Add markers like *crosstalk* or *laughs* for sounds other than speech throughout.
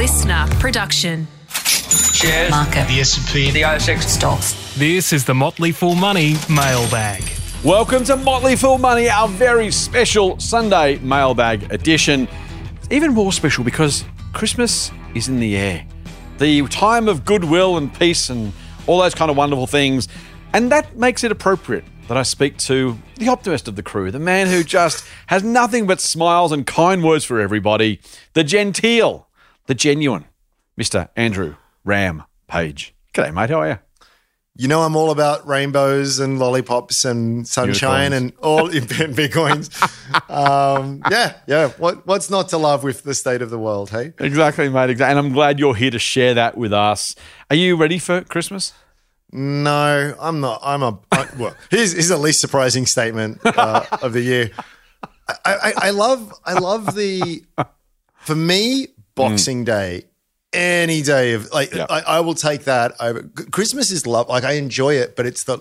LiSTNR production. Shares. Market. The S&P. The ASX. Stocks. This is the Motley Fool Money mailbag. Welcome to Motley Fool Money, our very special Sunday mailbag edition. Even more special because Christmas is in the air. The time of goodwill and peace and all those kind of wonderful things. And that makes it appropriate that I speak to the optimist of the crew, the man who just has nothing but smiles and kind words for everybody, the genteel, the genuine, Mr. Andrew Ram Page. G'day, mate. How are you? You know, I'm all about rainbows and lollipops and sunshine and all *laughs* in bitcoins. um, yeah, yeah. What, what's not to love with the state of the world? Hey, Exactly, mate. Exactly. And I'm glad you're here to share that with us. Are you ready for Christmas? no, I'm not. I'm a. I, well, here's, here's the least surprising statement uh, of the year. I, I, I love, I love the. For me, Boxing Day, any day of like, Yeah. I, I will take that over. Christmas is love. Like I enjoy it, but it's the.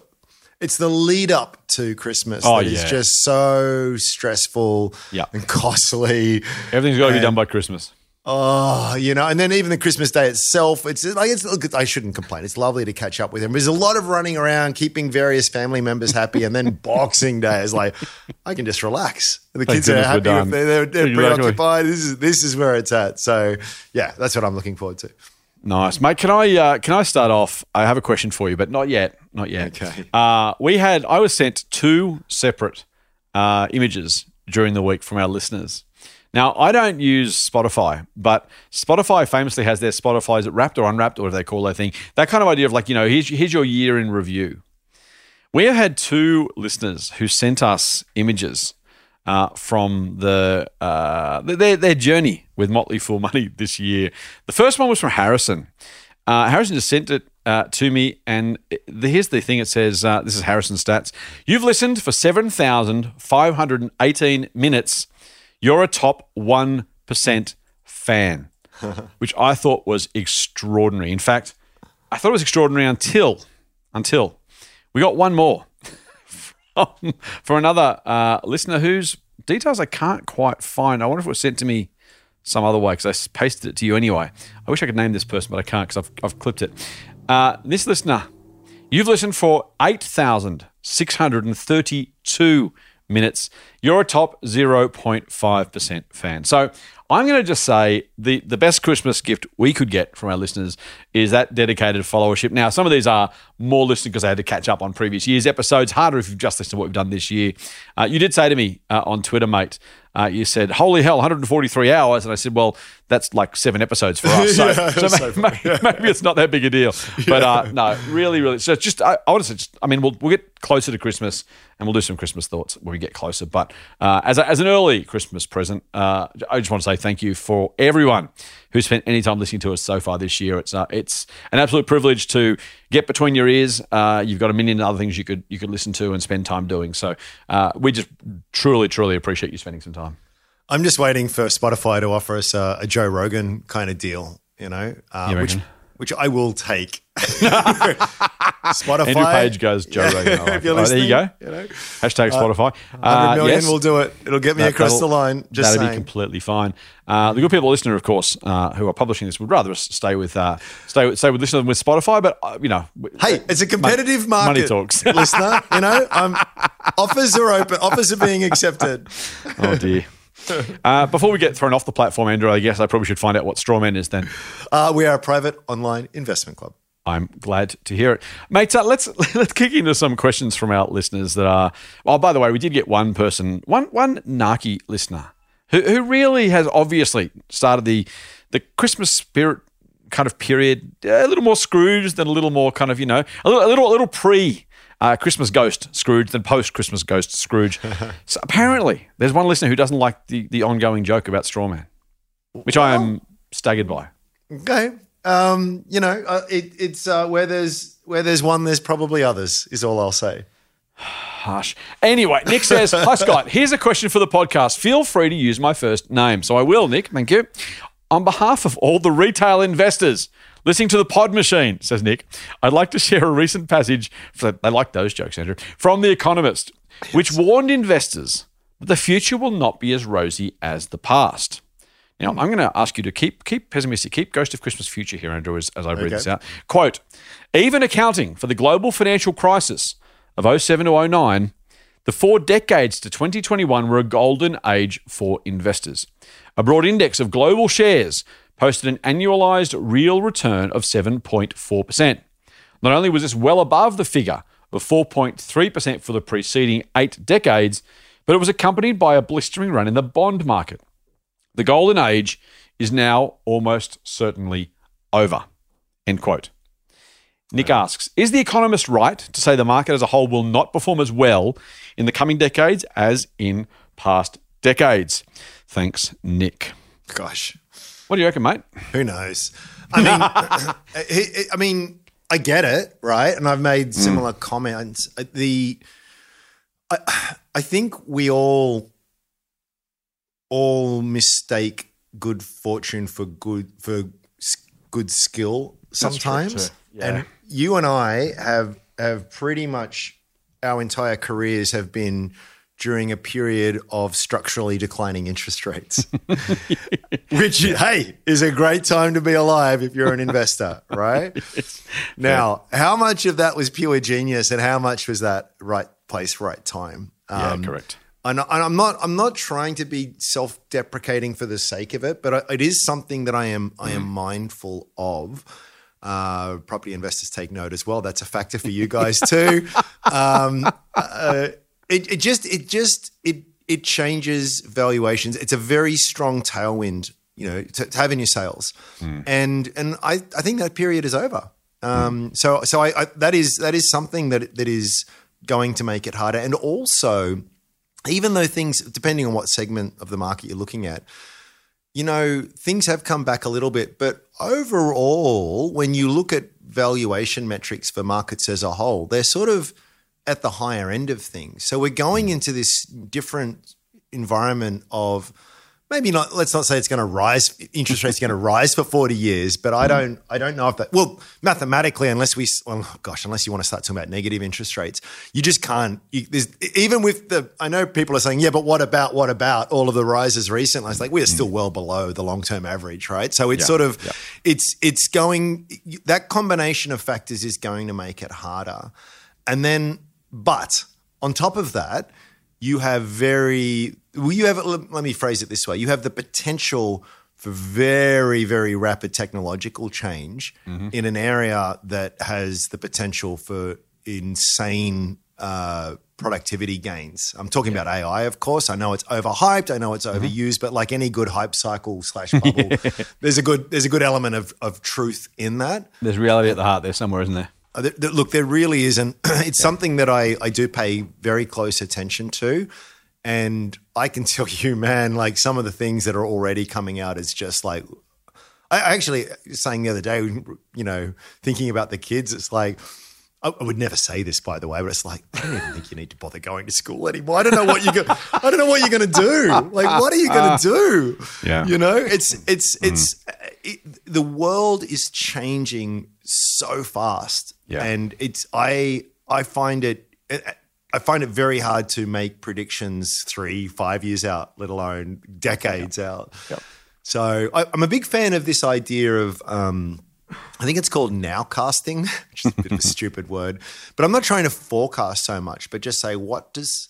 It's the lead up to Christmas Oh, that is yeah. just so stressful Yeah. and *laughs* costly. Everything's got to be done by Christmas. Oh, you know, and then even the Christmas day itself, it's like it's. Look, I shouldn't complain. It's lovely to catch up with him. There's a lot of running around, keeping various family members happy, and then *laughs* Boxing Day is like I can just relax. The Thank kids are happy. They're, they're, they're Exactly. preoccupied. This is this is where it's at. So yeah, that's what I'm looking forward to. Nice, mate. Can I uh, can I start off? I have a question for you, but not yet. Not yet. Okay. Uh, we had I was sent two separate uh, images during the week from our listeners. Now I don't use Spotify, but Spotify famously has their Spotify's wrapped or unwrapped, or whatever they call their thing. That kind of idea of like you know here's here's your year in review. We have had two listeners who sent us images uh, from the uh, their their journey with Motley Fool Money *laughs* this year. The first one was from Harrison. Uh, Harrison just sent it uh, to me, and the, here's the thing: it says, uh, "This is Harrison's stats. You've listened for seven thousand five hundred and eighteen minutes. You're a top one percent fan." *laughs* Which I thought was extraordinary. In fact, I thought it was extraordinary until until we got one more *laughs* from, from another uh, listener whose details I can't quite find. I wonder if it was sent to me some other way because I pasted it to you anyway. I wish I could name this person, but I can't because I've, I've clipped it. Uh, this listener, you've listened for 8,632 minutes. You're a top 0.5% fan. So I'm going to just say the, the best Christmas gift we could get from our listeners is that dedicated followership. Now, some of these are more listened because they had to catch up on previous year's episodes. Harder if you've just listened to what we've done this year. Uh, you did say to me uh, on Twitter, mate, uh, you said, holy hell, 143 hours. And I said, well, that's like seven episodes for us. *laughs* So, Yeah, so so maybe, maybe, maybe it's not that big a deal. *laughs* But uh, no, really, really. So just, I, I want to say, just, I mean, we'll, we'll get closer to Christmas and we'll do some Christmas thoughts when we get closer. But uh, as, a, as an early Christmas present, uh, I just want to say thank you for everyone who spent any time listening to us so far this year. It's uh, it's an absolute privilege to get between your ears. Uh, you've got a million other things you could you could listen to and spend time doing. So uh, we just truly, truly appreciate you spending some time. I'm just waiting for Spotify to offer us a, a Joe Rogan kind of deal. You know, uh, which? Which I will take. *laughs* Spotify. Andrew Page goes Joe Rogan. *laughs* Like. Oh, there you go. You know, Hashtag Spotify. 100 Uh, yes. will do it. It'll get me That- across the line. Just that'll saying. be completely fine. Uh, the good people LiSTNR, of course, uh, who are publishing this, would rather stay with uh, stay with stay with listening with Spotify. But uh, you know, Hey, it's a competitive market. money talks. listener. You know, *laughs* um, offers are open. Offers are being accepted. oh dear. Uh, before we get thrown off the platform, Andrew, I guess I probably should find out what Strawman is. Then Uh, we are a private online investment club. I'm glad to hear it, mates. Uh, let's *laughs* let's kick into some questions from our listeners that are. Oh, by the way, we did get one person, one one Naki listener, who who really has obviously started the the Christmas spirit kind of period a little more Scrooge than a little more kind of you know a little a little, a little pre. Uh, Christmas Ghost Scrooge than post Christmas Ghost Scrooge. *laughs* so apparently, there's one listener who doesn't like the, the ongoing joke about Strawman, which I am staggered by. Okay. Um, you know, uh, it, it's uh, where there's where there's one, there's probably others. Is all I'll say. *sighs* Harsh. Anyway, Nick says, Hi, Scott. Here's a question for the podcast. Feel free to use my first name. So I will, Nick. Thank you. On behalf of all the retail investors listening to the pod machine, says Nick, I'd like to share a recent passage. For, they like those jokes, Andrew. From The Economist, which warned investors that the future will not be as rosy as the past. Now, I'm going to ask you to keep keep pessimistic, keep Ghost of Christmas Future here, Andrew, as, as I read Okay. this out. Quote, even accounting for the global financial crisis of 07 to 09, the four decades to 2021 were a golden age for investors. A broad index of global shares posted an annualized real return of 7.4%. Not only was this well above the figure of 4.3% for the preceding eight decades, but it was accompanied by a blistering run in the bond market. The golden age is now almost certainly over. End quote. Nick asks Is the economist right to say the market as a whole will not perform as well in the coming decades as in past decades? Thanks, Nick. Gosh, What do you reckon, mate? who knows? I mean, *laughs* *coughs* I I mean, I get it, right? And I've made similar comments. Uh, The I, I think we all all mistake good fortune for good for good skill sometimes. And you and I have have pretty much our entire careers have been during a period of structurally declining interest rates. *laughs* Which hey, is a great time to be alive if you're an investor, *laughs* right? Now, how much of that was pure genius and how much was that right place, right time? Yeah, Um, correct. and, and I'm not I'm not trying to be self-deprecating for the sake of it, but it is something that I am I am mindful of. Uh, property investors take note as well. That's a factor for you guys too. *laughs* um, uh, it, it just it just it it changes valuations. It's a very strong tailwind, you know, to, to have in your sails, and and I I think that period is over. Um, so so I, I that is that is something that that is going to make it harder, and also even though things, depending on what segment of the market you're looking at, you know, things have come back a little bit. But overall, when you look at valuation metrics for markets as a whole, they're sort of at the higher end of things. So we're going hmm. into this different environment of maybe not let's not say it's going to rise interest rates are going to rise for 40 years but i hmm. don't i don't know if that well mathematically unless we well gosh unless you want to start talking about negative interest rates you just can't you, there's, even with the i know people are saying yeah but what about what about all of the rises recently? It's like we're hmm. still well below the long-term average right? So it's Yeah, sort of yeah. it's it's going that combination of factors is going to make it harder. And then but on top of that you have very well, you have let me phrase it this way. You have the potential for very very rapid technological change in an area that has the potential for insane uh, productivity gains. I'm talking about ai of course. I know it's overhyped. I know it's overused but like any good hype cycle slash *laughs* bubble there's a good there's a good element of, of truth in that. There's reality at the heart there somewhere, isn't there? Uh, Look, there really isn't. *clears throat* It's something that I, I do pay very close attention to. And I can *laughs* tell you, man, like some of the things that are already coming out is just like, I I actually saying the other day, you know, thinking about the kids, it's like, I would never say this, by the way, but it's like I don't even think you need to bother going to school anymore. I don't know what you go. I don't know what you're going to do. Like, what are you going to do? Yeah. you know, it's it's it's it, the world is changing so fast, Yeah. and it's I I find it. I find it very hard to make predictions three, five years out, let alone decades out. So I, I'm a big fan of this idea of, um, I think it's called nowcasting, *laughs* which is a bit of a *laughs* stupid word, but I'm not trying to forecast so much, but just say what does,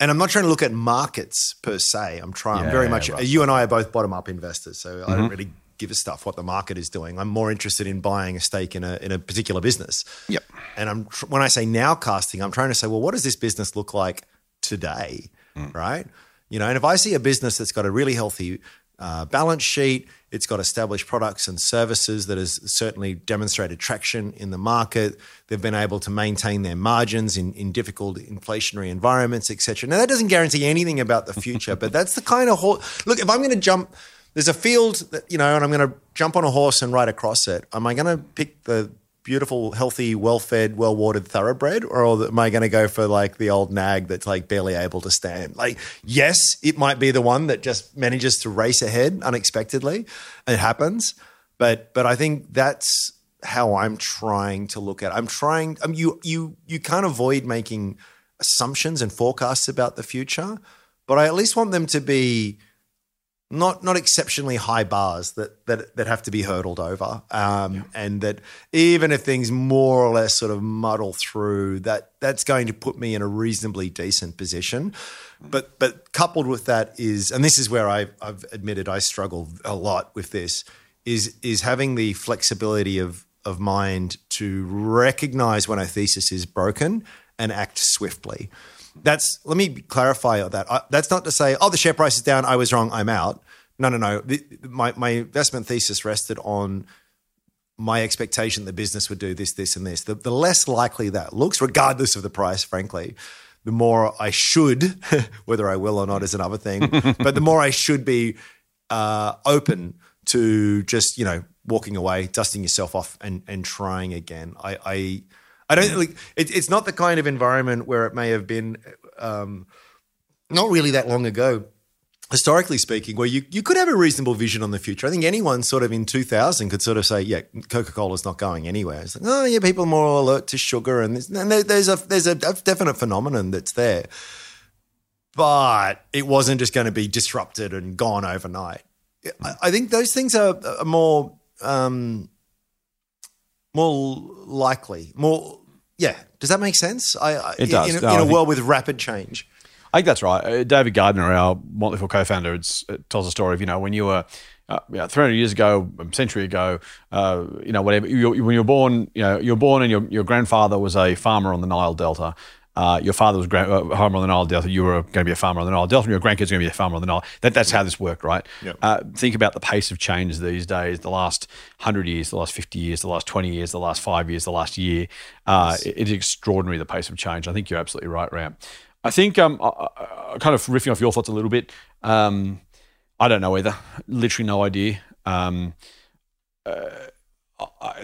and I'm not trying to look at markets per se. I'm trying. I'm very much. right. Mm-hmm. You and I are both bottom up investors, so I don't really give a stuff what the market is doing. I'm more interested in buying a stake in a in a particular business. Yep. And I'm when I say nowcasting, I'm trying to say, well, what does this business look like today, right? You know, and if I see a business that's got a really healthy uh, balance sheet, it's got established products and services that has certainly demonstrated traction in the market. They've been able to maintain their margins in, in difficult inflationary environments, et cetera. Now, that doesn't guarantee anything about the future, but that's the kind of ho- look. If I'm going to jump, there's a field that you know, and I'm going to jump on a horse and ride across it. Am I going to pick the beautiful, healthy, well-fed, well-watered thoroughbred, or am I going to go for like the old nag that's like barely able to stand? Like, yes, it might be the one that just manages to race ahead unexpectedly. It happens, but but I think that's how I'm trying to look at. It. I'm trying. Um, you you you can't avoid making assumptions and forecasts about the future, but I at least want them to be not not exceptionally high bars that that that have to be hurdled over, um, and that even if things more or less sort of muddle through, that that's going to put me in a reasonably decent position. But but coupled with that is, and this is where I've, I've admitted I struggle a lot with this, is is having the flexibility of of mind to recognize when a thesis is broken and act swiftly. That's let me clarify that. I, that's not to say, oh, the share price is down. I was wrong. I'm out. No, no, no. The, my my investment thesis rested on my expectation the business would do this, this, and this. The, the less likely that looks, regardless of the price, frankly, the more I should, *laughs* whether I will or not is another thing, *laughs* but the more I should be uh, open to just you know walking away, dusting yourself off, and and trying again. I I, I don't like it, it's not the kind of environment where it may have been um, not really that long ago. Historically speaking, where you, you could have a reasonable vision on the future. I think anyone sort of in 2000 could sort of say, yeah, Coca Cola's not going anywhere. It's like, oh, yeah, people are more alert to sugar. And, there's, and there, there's, a, there's a definite phenomenon that's there. But it wasn't just going to be disrupted and gone overnight. I, I think those things are, are more um, more likely, more yeah. Does that make sense? I, I It does. In, a- No, in a think- world with rapid change. I think that's right. Uh, David Gardner, our Motley Fool co-founder, it's, it tells a story of you know when you were uh, yeah, 300 years ago, a century ago, uh, you know whatever. You, when you were born, you know you were born and your your grandfather was a farmer on the Nile Delta. Uh, your father was a farmer on the Nile Delta. You were going to be a farmer on the Nile Delta. And your grandkids are going to be a farmer on the Nile. That, that's how this worked, right? Yep. Uh, think about the pace of change these days. The last hundred years, the last fifty years, the last twenty years, the last five years, the last year. Uh, it- it's extraordinary the pace of change. I think you're absolutely right, Ram. I think um, I, I- kind of riffing off your thoughts a little bit. Um, I don't know either. Literally no idea. Um, uh,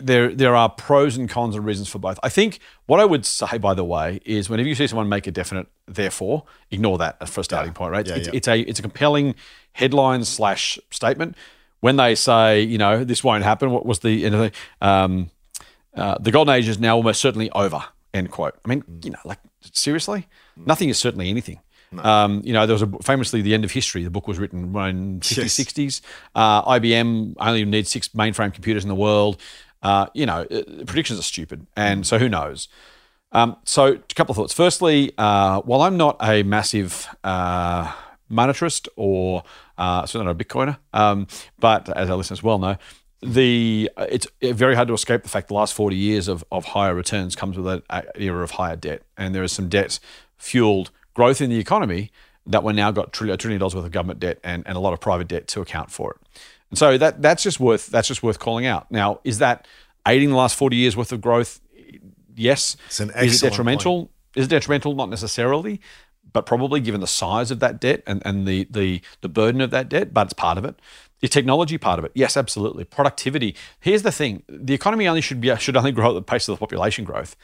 there there are pros and cons and reasons for both. I think what I would say, by the way, is whenever you see someone make a definite therefore, ignore that for a starting point, right? Yeah, it's, yeah. it's a it's a compelling headline slash statement. When they say, you know, this won't happen, what was the end of the um, uh, the golden age is now almost certainly over. End quote. I mean, you know, like seriously, nothing is certainly anything. Um, you know, there was a famously the end of history. The book was written in 50s, Yes. 60s. Uh, IBM only needs six mainframe computers in the world. Uh, you know, uh, predictions are stupid, and so who knows? Um, so, a couple of thoughts. Firstly, uh, while I'm not a massive uh, monetarist or uh, certainly not a Bitcoiner, um, but as our listeners well know, the uh, it's very hard to escape the fact the last 40 years of, of higher returns comes with an an era of higher debt, and there is some debt fueled growth in the economy that we're now got trillion, a trillion dollars worth of government debt and, and a lot of private debt to account for it. And so that that's just worth that's just worth calling out. Now, is that aiding the last 40 years worth of growth? Yes. It's an excellent is it detrimental? Is it detrimental? Not necessarily, but probably given the size of that debt and, and the, the the burden of that debt, but it's part of it. Is technology part of it? Yes, absolutely. Productivity. Here's the thing: the economy only should be should only *laughs* grow at the pace of the population growth,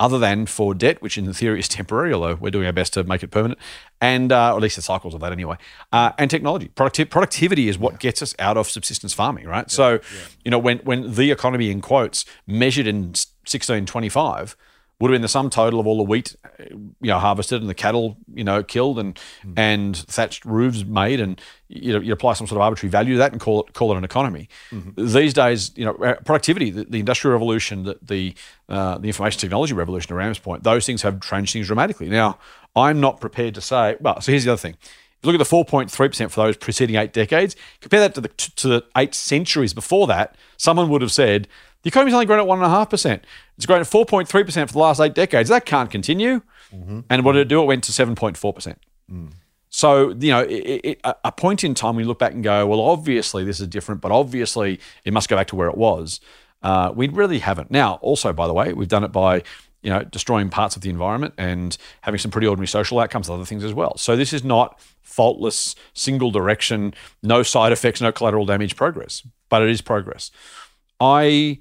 other than for debt, which in theory is temporary, although we're doing our best to make it permanent, and uh, or at least the cycles of that anyway. Uh, and technology, Producti- productivity is what gets us out of subsistence farming, right? so, you know, when when the economy in quotes measured in 1625 would have been the sum total of all the wheat, you know, harvested and the cattle, you know, killed and and thatched roofs made, and you know, you apply some sort of arbitrary value to that and call it call it an economy. These days, you know, uh, productivity, the, the industrial revolution, the the, uh, the information technology revolution, to Ram's point, those things have changed things dramatically. Now, I'm not prepared to say. Well, so here's the other thing. If you look at the 4.3 percent for those preceding eight decades, compare that to the to the eight centuries before that, someone would have said the economy's only grown at one and a half percent. It's grown at 4.3 percent for the last eight decades. That can't continue. And what did it do? It went to 7.4 percent. So you know, it, it, a a point in time, we look back and go, well, obviously this is different, but obviously it must go back to where it was. Uh, we really haven't. Now, also, by the way, we've done it by you know destroying parts of the environment and having some pretty ordinary social outcomes, other things as well. So this is not faultless, single direction, no side effects, no collateral damage progress, but it is progress. I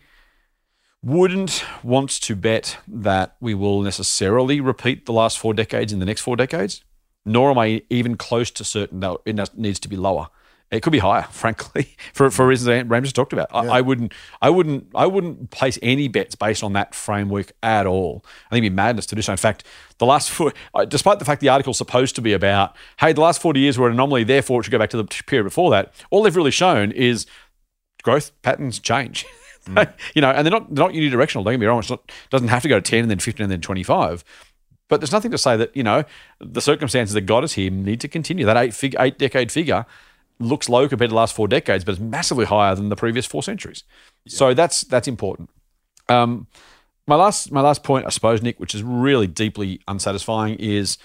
wouldn't want to bet that we will necessarily repeat the last four decades in the next four decades, nor am I even close to certain that it needs to be lower. It could be higher, *laughs* frankly, for, for reasons that Ram just talked about. I, I wouldn't, I wouldn't, I wouldn't place any bets based on that framework at all. I think it'd be madness to do so. In fact, the last four, *laughs* despite the fact the article's supposed to be about, hey, the last forty years were an anomaly, therefore it should go back to the period before that. All they've really shown is growth patterns change. *laughs* *laughs* you know, and they're not they're not unidirectional. Don't get me wrong; it doesn't have to go to ten and then fifteen and then twenty five. But there's nothing to say that you know the circumstances that got us here need to continue. That eight fig- eight decade figure looks low compared to the last four decades, but it's massively higher than the previous four centuries. So that's that's important. Um, my last my last point, I suppose, Nick, which is really deeply unsatisfying, is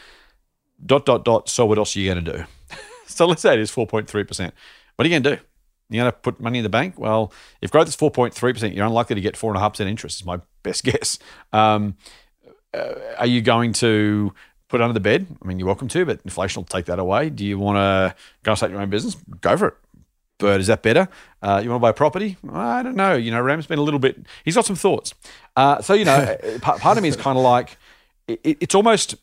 dot dot dot. So what else are you going to do? *laughs* so let's say it is four point three percent. What are you going to do? You're going to put money in the bank? Well, if growth is 4.3%, you're unlikely to get 4.5% interest, is my *laughs* best guess. Um, uh, are you going to put it under the bed? I mean, you're welcome to, but inflation will take that away. Do you want to go start your own business? Go for it. But is that better? Uh, you want to buy property? I don't know. You know, Ram's been a little bit, he's got some thoughts. Uh, so, you know, *laughs* part, part of me is kind of like, it, it's almost,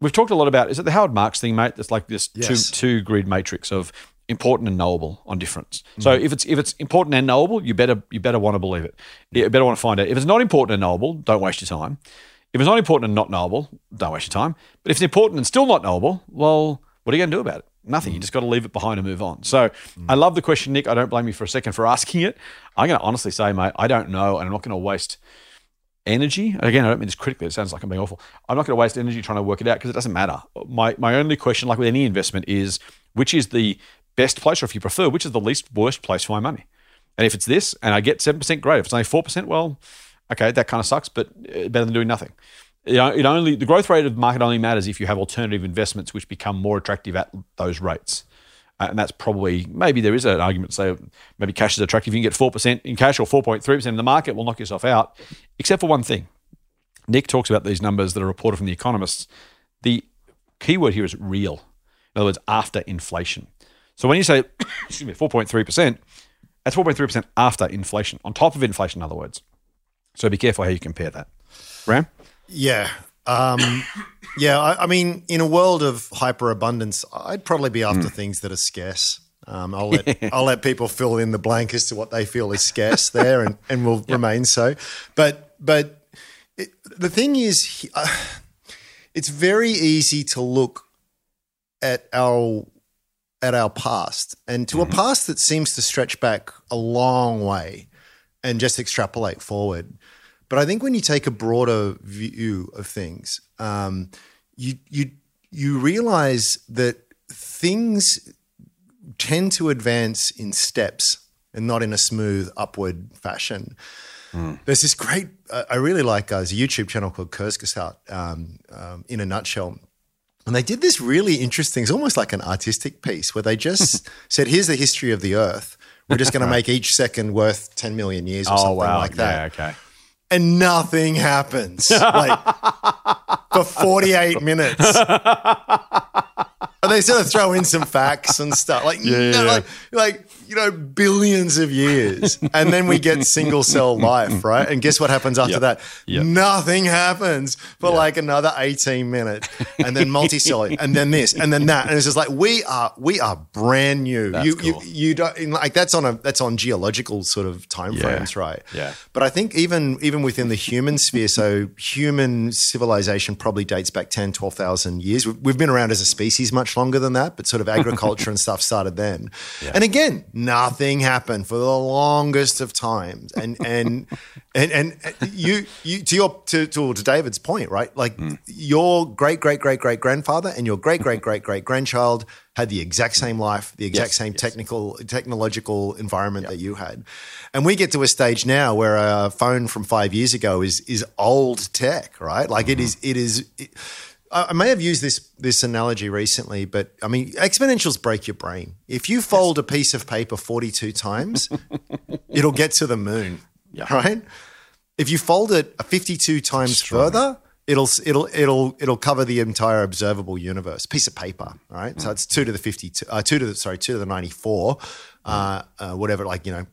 we've talked a lot about, is it the Howard Marks thing, mate? That's like this Yes. two, two grid matrix of important and knowable on difference. So mm-hmm. if it's if it's important and knowable, you better you better want to believe it. You better want to find out. If it's not important and knowable, don't waste your time. If it's not important and not knowable, don't waste your time. But if it's important and still not knowable, well, what are you going to do about it? Nothing. You mm. just got to leave it behind and move on. So I mm. love the question, Nick. I don't blame you for a second for *laughs* asking it. I'm going to honestly say, mate, I don't know, and I'm not going to waste energy. Again, I don't mean this critically. It sounds like I'm being awful. I'm not going to waste energy trying to work it out because it doesn't matter. My my only question, like with any investment, is which is the best place, or if you prefer, which is the least worst place for my money. And if it's this, and I get seven percent, great. If it's only four percent, well, okay, that kind of sucks, but uh, better than doing nothing. Know, it only the growth rate of the market only matters if you have alternative investments which become more attractive at those rates. Uh, and that's probably maybe there is an argument to say maybe cash is attractive. You can get four percent in cash or four point three percent in the market. Will knock yourself out, except for one thing. Nick talks about these numbers that are reported from the economists. The keyword here is real. In other words, after inflation. So when you say, *coughs* excuse me, four point three percent, that's four point three percent after inflation, on top of inflation. In other words, so be careful how you compare that. Ram, Yeah. Um, *coughs* yeah. I, I mean, in a world of hyperabundance, I'd probably be after things that are scarce. Um, I'll let *laughs* I'll let people fill in the blank as to what they feel is scarce *laughs* there, and, and will remain so. But but it, the thing is, uh, it's very easy to look at our at our past and to a past that seems to stretch back a long way and just extrapolate forward. But I think when you take a broader view of things, um, you you you realize that things tend to advance in steps and not in a smooth upward fashion. There's this great, uh, I really like uh, there's a YouTube channel called Kurzgesagt, um, um, in a nutshell. And they did this really interesting, it's almost like an artistic piece where they just *laughs* said, here's the history of the earth. We're just going *laughs* to make each second worth 10 million years or oh, something like that. Yeah, okay. And nothing happens. *laughs* Like for 48 minutes. And they sort of throw in some facts and stuff. Like, no, yeah. like, like, you know, billions of years. *laughs* And then we get single cell life, right? And guess what happens after that? Yep. Nothing happens for like another 18 minutes. And then multicellular, and then this, and then that. And it's just like we are we are brand new. you, cool. you you don't like that's on a that's on geological sort of timeframes, right? Yeah. But I think even even within the human sphere, so human civilization probably dates back 10, 12,000 years. We've, we've been around as a species much longer than that, but sort of *laughs* agriculture and stuff started then. And again, nothing happened for the longest of times. And *laughs* and and, and you you to your to, to, to David's point, right? Like hmm. your great great great great grandfather and your great great great great grandchild had the exact hmm. same life, the exact Yes, same yes. technical technological environment that you had. And we get to a stage now where a phone from five years ago is is old tech, right? Like it hmm. is it is. It, I may have used this this analogy recently, but I mean exponentials break your brain. If you fold a piece of paper forty two times, *laughs* it'll get to the moon, right? If you fold it fifty two times further, it'll it'll it'll it'll cover the entire observable universe. Piece of paper, right? So it's two to the fifty two, uh, two to the sorry, two to the ninety four, uh, uh, whatever, like you know,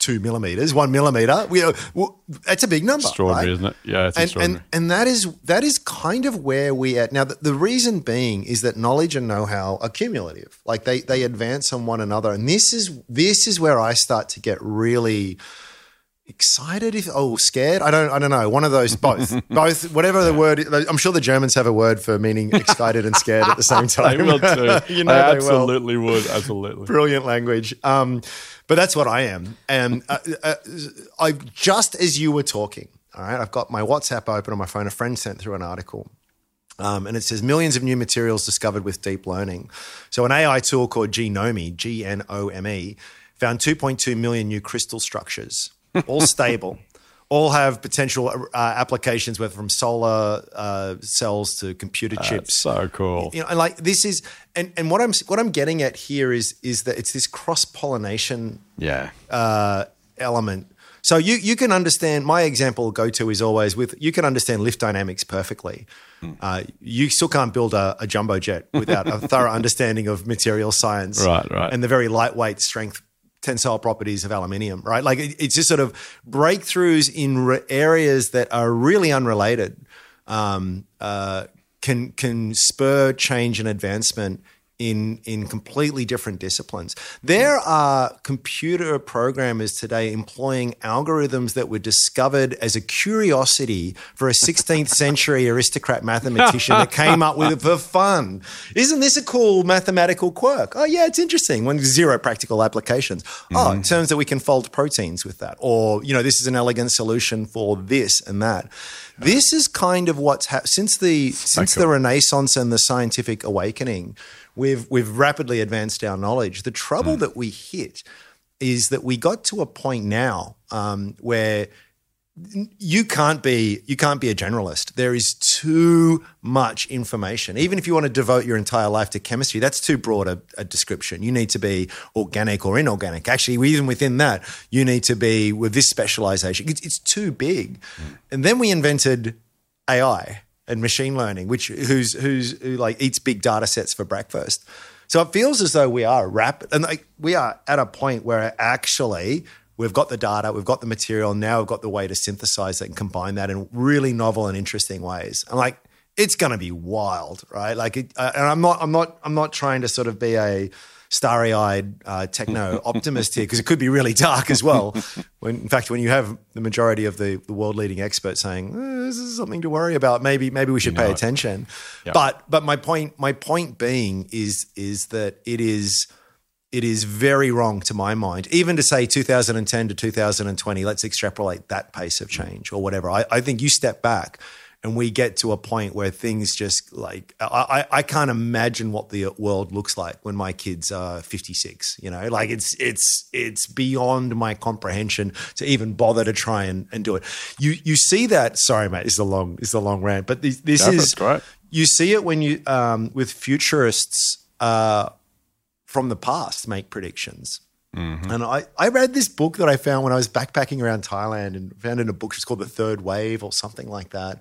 two millimeters, one millimeter. We, uh, well, that's a big number. Extraordinary, right? isn't it? Yeah, it's and, extraordinary. and and that is that is kind of where we at now. The, the reason being is that knowledge and know-how are cumulative. Like they they advance on one another, and this is this is where I start to get really excited if oh scared i don't i don't know one of those both *laughs* both whatever the word i'm sure the germans have a word for meaning *laughs* excited and scared at the same time They will too. *laughs* you know they they will absolutely would. Absolutely. brilliant language. Um, but that's what I am. And uh, uh, I just as you were talking, all right, I've got my WhatsApp open on my phone. A friend sent through an article. Um, and it says millions of new materials discovered with deep learning. So, an AI tool called Genome, G N O M E, found 2.2 million new crystal structures, all stable, all have potential uh, applications, whether from solar uh, cells to computer chips So cool. you know, and like this is, and, and what I'm what I'm getting at here is is that it's this cross pollination Yeah. uh, element. So you you can understand. My example go to is always with you can understand lift dynamics perfectly. Hmm. Uh, you still can't build a, a jumbo jet without a *laughs* thorough understanding of material science, Right, right. and the very lightweight strength tensile properties of aluminium, right? Like it, it's just sort of breakthroughs in re- areas that are really unrelated um, uh, can can spur change and advancement in in completely different disciplines. There are computer programmers today employing algorithms that were discovered as a curiosity for a 16th century aristocrat mathematician that came up with it for fun. Isn't this a cool mathematical quirk? Oh yeah, it's interesting. When zero practical applications. Oh, it mm. turns out we can fold proteins with that, or you know, this is an elegant solution for this and that. This is kind of what's happened since the since the Renaissance and the scientific awakening. We've we've rapidly advanced our knowledge. The trouble that we hit is that we got to a point now um, where you can't be you can't be a generalist. There is too much information. Even if you want to devote your entire life to chemistry, that's too broad a, a description. You need to be organic or inorganic. Actually, even within that, you need to be with this specialization. It's, it's too big. Mm. And then we invented AI and machine learning, which who's who's who like eats big data sets for breakfast. So it feels as though we are rapid and like we are at a point where actually we've got the data, we've got the material, now we've got the way to synthesize that and combine that in really novel and interesting ways. And like it's going to be wild, right? Like, it, uh, and I'm not, I'm not, I'm not trying to sort of be a starry-eyed uh, techno *laughs* optimist here because it could be really dark as well. When, in fact, when you have the majority of the, the world-leading experts saying eh, this is something to worry about, maybe maybe we should pay attention. But but my point my point being is is that it is it is very wrong to my mind, even to say 2010 to 2020, let's extrapolate that pace of change or whatever. I, I think you step back and we get to a point where things just like, I, I, can't imagine what the world looks like when my kids are 56, you know, like it's, it's, it's beyond my comprehension to even bother to try and, and do it. You, you see that, sorry, mate, is a long, is a long rant, but this, this for great. you see it when you, um, with futurists, uh, from the past make predictions. Mm-hmm. And I, I read this book that I found when I was backpacking around Thailand and found in a book, it's called The Third Wave or something like that.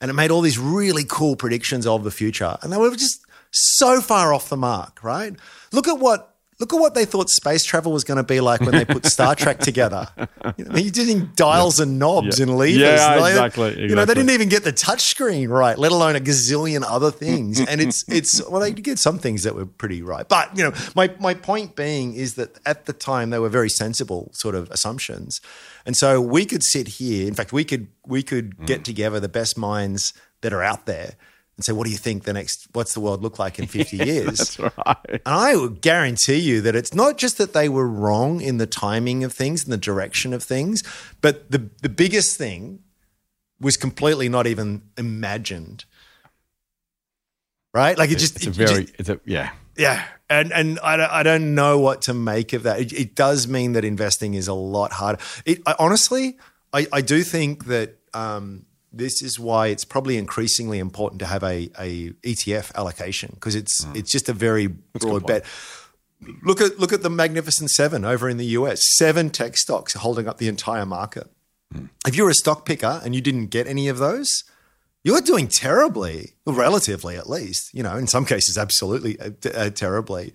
And it made all these really cool predictions of the future. And they were just so far off the mark, right? Look at what look at what they thought space travel was going to be like when they put Star Trek together. You know, you're doing dials and knobs and levers. Yeah, exactly, You know, they didn't even get the touch screen right, let alone a gazillion other things. And it's it's well, they did get some things that were pretty right. But you know, my my point being is that at the time they were very sensible sort of assumptions. And so we could sit here. In fact, we could we could mm. get together the best minds that are out there and say, what do you think the next what's the world look like in 50 *laughs* years? That's right. And I would guarantee you that it's not just that they were wrong in the timing of things and the direction of things, but the, the biggest thing was completely not even imagined. Right? Like it just, It's a it- very, just- it's a, yeah. yeah. And, and I, don't, I don't know what to make of that. It, it does mean that investing is a lot harder. It, I, honestly, I, I do think that um, this is why it's probably increasingly important to have a, a ETF allocation because it's it's just a very broad bet. Look at look at the Magnificent Seven over in the US. Seven tech stocks are holding up the entire market. If you're a stock picker and you didn't get any of those, you're doing terribly, relatively at least. You know, in some cases, absolutely uh, uh, terribly.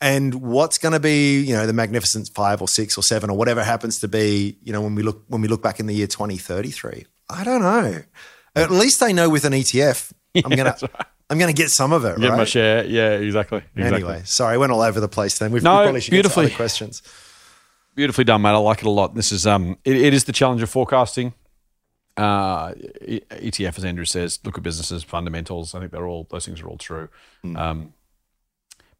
And what's going to be, you know, the magnificent five or six or seven or whatever happens to be, you know, when we look when we look back in the year 2033? I don't know. At least I know with an ETF, I'm gonna *laughs* I'm gonna get some of it. Get right? my share. Yeah, exactly. exactly. Anyway, sorry, I went all over the place. Then we've No, we probably should beautifully. get to other questions. Beautifully done, mate. I like it a lot. This is um, it, it is the challenge of forecasting. Uh, ETF, as Andrew says, look at businesses, fundamentals. I think they're all those things are all true. Um,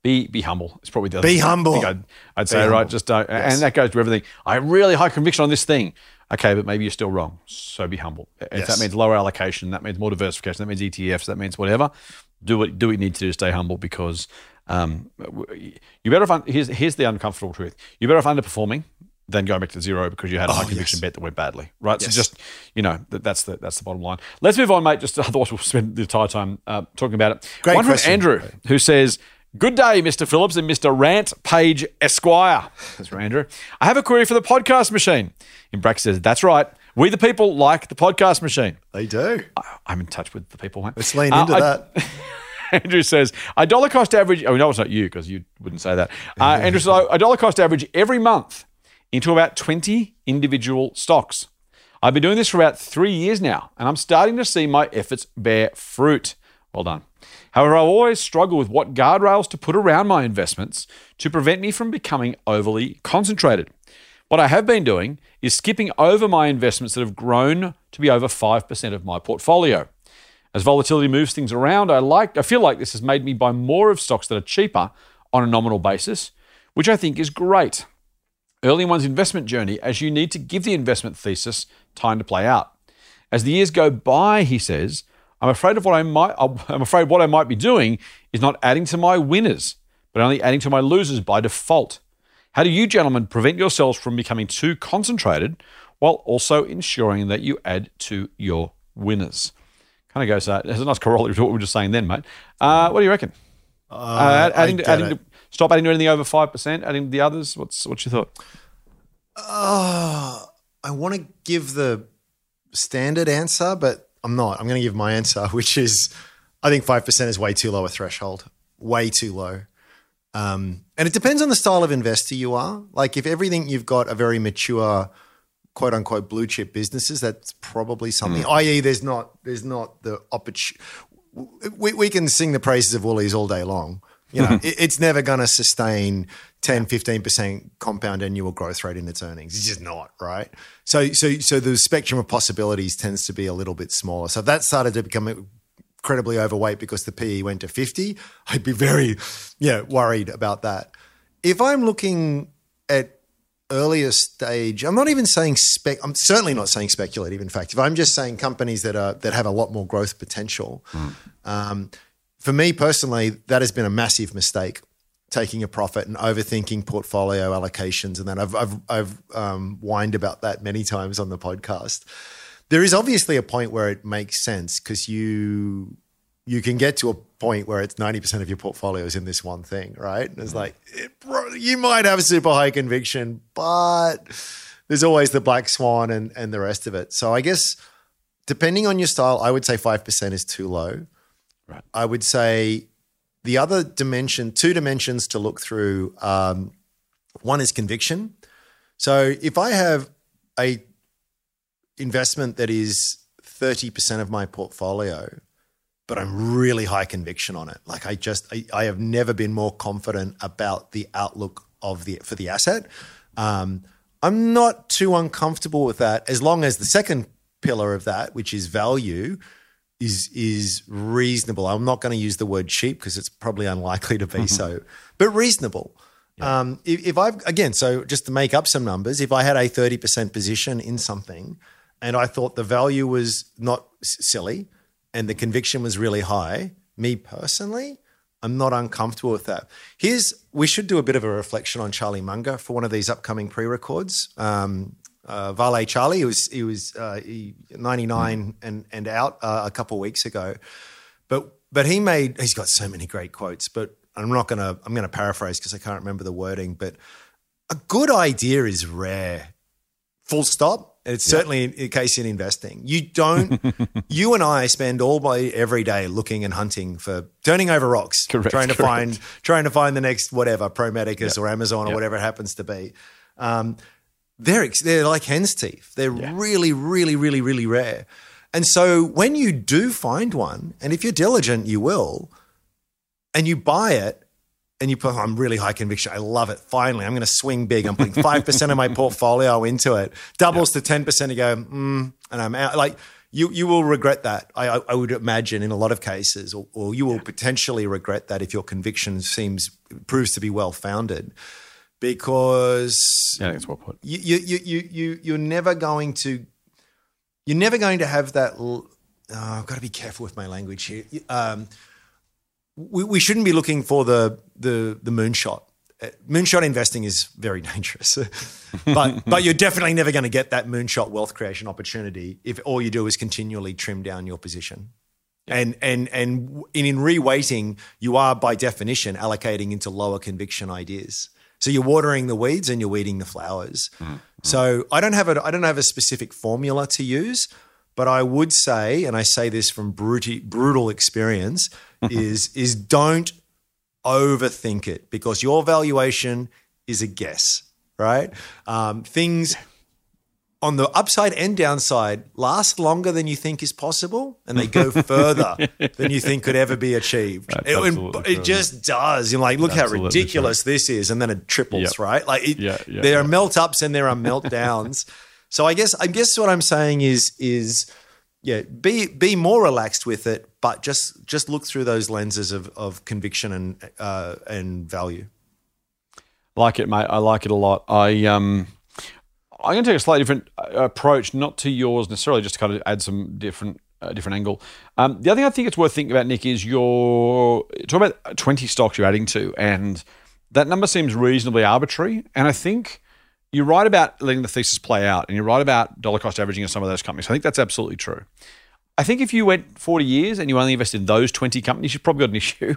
be be humble. It's probably the other Be humble. I'd, I'd say humble. right. Just don't, and that goes to everything. I have really high conviction on this thing. Okay, but maybe you're still wrong. So be humble. If Yes. that means lower allocation, that means more diversification, that means ETFs, that means whatever. Do what do what you need to do to stay humble because um, you better off. Un- here's here's the uncomfortable truth. You better off underperforming than going back to zero because you had a high Oh, conviction yes. bet that went badly. Right. Yes. So just you know that, that's the that's the bottom line. Let's move on, mate. Just *laughs* otherwise we'll spend the entire time uh, talking about it. Great One question. from Andrew who says. Good day, Mr. Phillips and Mr. Rant Page Esquire. That's from Andrew. I have a query for the podcast machine. In brackets says, that's right. We the people like the podcast machine. They do. I- I'm in touch with the people, mate. Let's lean Uh, into I- that. *laughs* Andrew says, a dollar cost average. Oh, no, it's not you because you wouldn't say that. Uh, *laughs* Andrew says, a dollar cost average every month into about 20 individual stocks. I've been doing this for about three years now, and I'm starting to see my efforts bear fruit. Well done. However, I always struggle with what guardrails to put around my investments to prevent me from becoming overly concentrated. What I have been doing is skipping over my investments that have grown to be over 5% of my portfolio. As volatility moves things around, I like I feel like this has made me buy more of stocks that are cheaper on a nominal basis, which I think is great. Early in one's investment journey, as you need to give the investment thesis time to play out. As the years go by, he says, I'm afraid of what I might *laughs* I'm afraid what I might be doing is not adding to my winners, but only adding to my losers by default. How do you gentlemen prevent yourselves from becoming too concentrated while also ensuring that you add to your winners? Kind of goes that. There's a nice corollary to what we were just saying then, mate. Uh, what do you reckon? Uh, adding, to, adding to, stop adding to anything over five percent. Adding to the others. What's what's your thought? Oh, I want to give the standard answer, but I'm not. I'm going to give my answer, *laughs* which is I think 5% is way too low a threshold, way too low. Um, and it depends on the style of investor you are. Like if everything you've got a very mature, quote unquote, blue chip businesses, that's probably something. I.e., there's not there's not the opportunity. We, we can sing the praises of Woolies all day long. You know, it, it's never going to sustain 10, 15% compound annual growth rate in its earnings. It's just not, right? So, so, so the spectrum of possibilities tends to be a little bit smaller. So if that started to become incredibly overweight because the PE went to 50, I'd be very, yeah, worried about that. If I'm looking at earlier stage, I'm not even saying spec. I'm certainly not saying speculative. In fact, if I'm just saying companies that are that have a lot more growth potential, um, for me personally, that has been a massive mistake. Taking a profit and overthinking portfolio allocations, and then I've I've I've um, whined about that many times on the podcast. There is obviously a point where it makes sense because you you can get to a point where it's 90% of your portfolio is in this one thing, right? And it's like, it, bro, you might have super high conviction, but there's always the black swan and, and the rest of it. So I guess depending on your style, I would say 5% is too low. Right. I would say the other dimension, two dimensions to look through, um, one is conviction. So if I have a investment that is 30% of my portfolio, but I'm really high conviction on it. Like I just, I, I have never been more confident about the outlook of the for the asset. Um, I'm not too uncomfortable with that as long as the second pillar of that, which is value, is is reasonable. I'm not going to use the word cheap because it's probably unlikely to be so, but reasonable. Um, if, if I've again, so just to make up some numbers, if I had a 30% position in something, and I thought the value was not silly, and the conviction was really high, me personally, I'm not uncomfortable with that. Here's we should do a bit of a reflection on Charlie Munger for one of these upcoming pre-records. Um, uh, Vale Charlie, he was he was uh, he, 99 and and out uh, a couple weeks ago, but but he made he's got so many great quotes. But I'm not gonna I'm gonna paraphrase because I can't remember the wording. But a good idea is rare. Full stop. It's certainly in- the case in investing. You don't. *laughs* you and I spend all my every day looking and hunting for turning over rocks, Correct, trying to correct. find trying to find the next whatever Pro Medicus or Amazon or whatever it happens to be. Um, they're ex- they're like hen's teeth. They're really, really, really, really rare. And so when you do find one, and if you're diligent, you will, and you buy it, and you put, I'm really high conviction. I love it. Finally, I'm going to swing big. I'm putting five percent of my portfolio into it. Doubles to ten percent. You go, mm, and I'm out. Like you, you will regret that. I, I, would imagine in a lot of cases, or, or you will potentially regret that if your conviction seems proves to be well founded, because Yeah, that's well put. you, you, you, you, you, you're never going to, you're never going to have that. Oh, I've got to be careful with my language here. Um, we, we shouldn't be looking for the the the moonshot. Uh, Moonshot investing is very *laughs* dangerous, but but you're definitely never going to get that moonshot wealth creation opportunity if all you do is continually trim down your position. And and and in, in reweighting, you are by definition allocating into lower conviction ideas. So you're watering the weeds and you're weeding the flowers. So I don't have a I don't have a specific formula to use, but I would say, and I say this from brutal brutal experience, *laughs* is is don't overthink it because your valuation is a guess, right? Um, things on the upside and downside last longer than you think is possible, and they go *laughs* further than you think could ever be achieved. It, it just does. You're like, look how Absolutely ridiculous this is, and then it triples, Yep. right? Like, it, Yeah, yeah, there are yeah. melt ups and there are meltdowns. *laughs* so I guess I guess what I'm saying is is yeah, be be more relaxed with it, but just just look through those lenses of of conviction and uh, and value. Like it, mate. I like it a lot. I um, I'm going to take a slightly different uh, approach, not to yours necessarily, just to kind of add some different uh, different angle. Um, the other thing I think it's worth thinking about, Nick, is your talk about 20 stocks you're adding to, and that number seems reasonably arbitrary. And I think you're right about letting the thesis play out, and you're right about dollar cost averaging in some of those companies. I think that's absolutely true. I think if you went 40 years and you only invested in those 20 companies, you've probably got an *laughs* issue.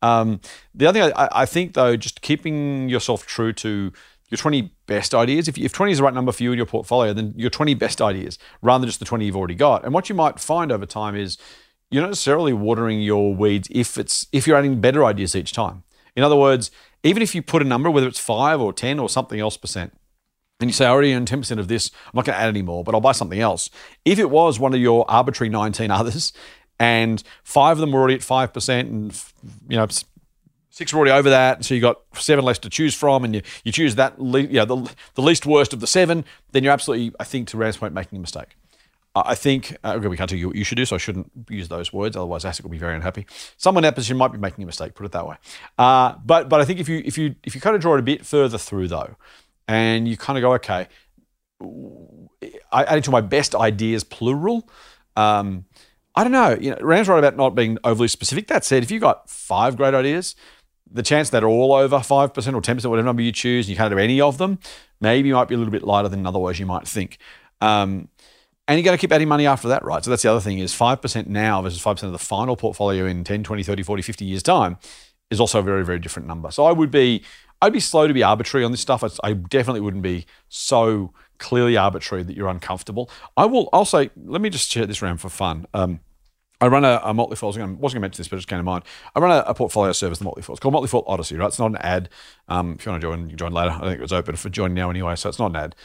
Um, the other thing I, I think, though, just keeping yourself true to your 20 best ideas. If, if 20 is the right number for you in your portfolio, then your 20 best ideas rather than just the 20 you've already got. And what you might find over time is you're not necessarily watering your weeds if it's if you're adding better ideas each time. In other words, even if you put a number, whether it's five or 10 or something else percent, and you say, I already earn 10% of this, I'm not going to add any more, but I'll buy something else. If it was one of your arbitrary 19 others and five of them were already at 5% and, you know, six were already over that, so you got seven less to choose from and you, you choose that, le- you know, the, the least worst of the seven, then you're absolutely, I think, to Rand's point, making a mistake. I I think, uh, okay, we can't tell you what you should do, so I shouldn't use those words. Otherwise, ASIC will be very unhappy. Someone in that position might be making a mistake, put it that way. Uh, but but I think if you if you if you kind of draw it a bit further through though, and you kind of go, okay, I added to my best ideas plural. Um, I don't know. You know, Rand's right about not being overly specific. That said, if you've got five great ideas, the chance that are all over five percent or ten percent, whatever number you choose, and you can't do any of them, maybe you might be a little bit lighter than otherwise you might think. Um, and you got to keep adding money after that, right? So that's the other thing is 5% now versus 5% of the final portfolio in 10, 20, 30, 40, 50 years time is also a very, very different number. So I would be, I'd be slow to be arbitrary on this stuff. I, definitely wouldn't be so clearly arbitrary that you're uncomfortable. I will, I'll say, let me just share this around for fun. Um, I run a, a Motley Fool. I wasn't going to mention this, but it just came to mind. I run a, a portfolio service, the Motley Fool. It's called Motley Fool Odyssey, right? It's not an ad. Um, if you want to join, you join later. I think it was open for join now anyway, so it's not an ad.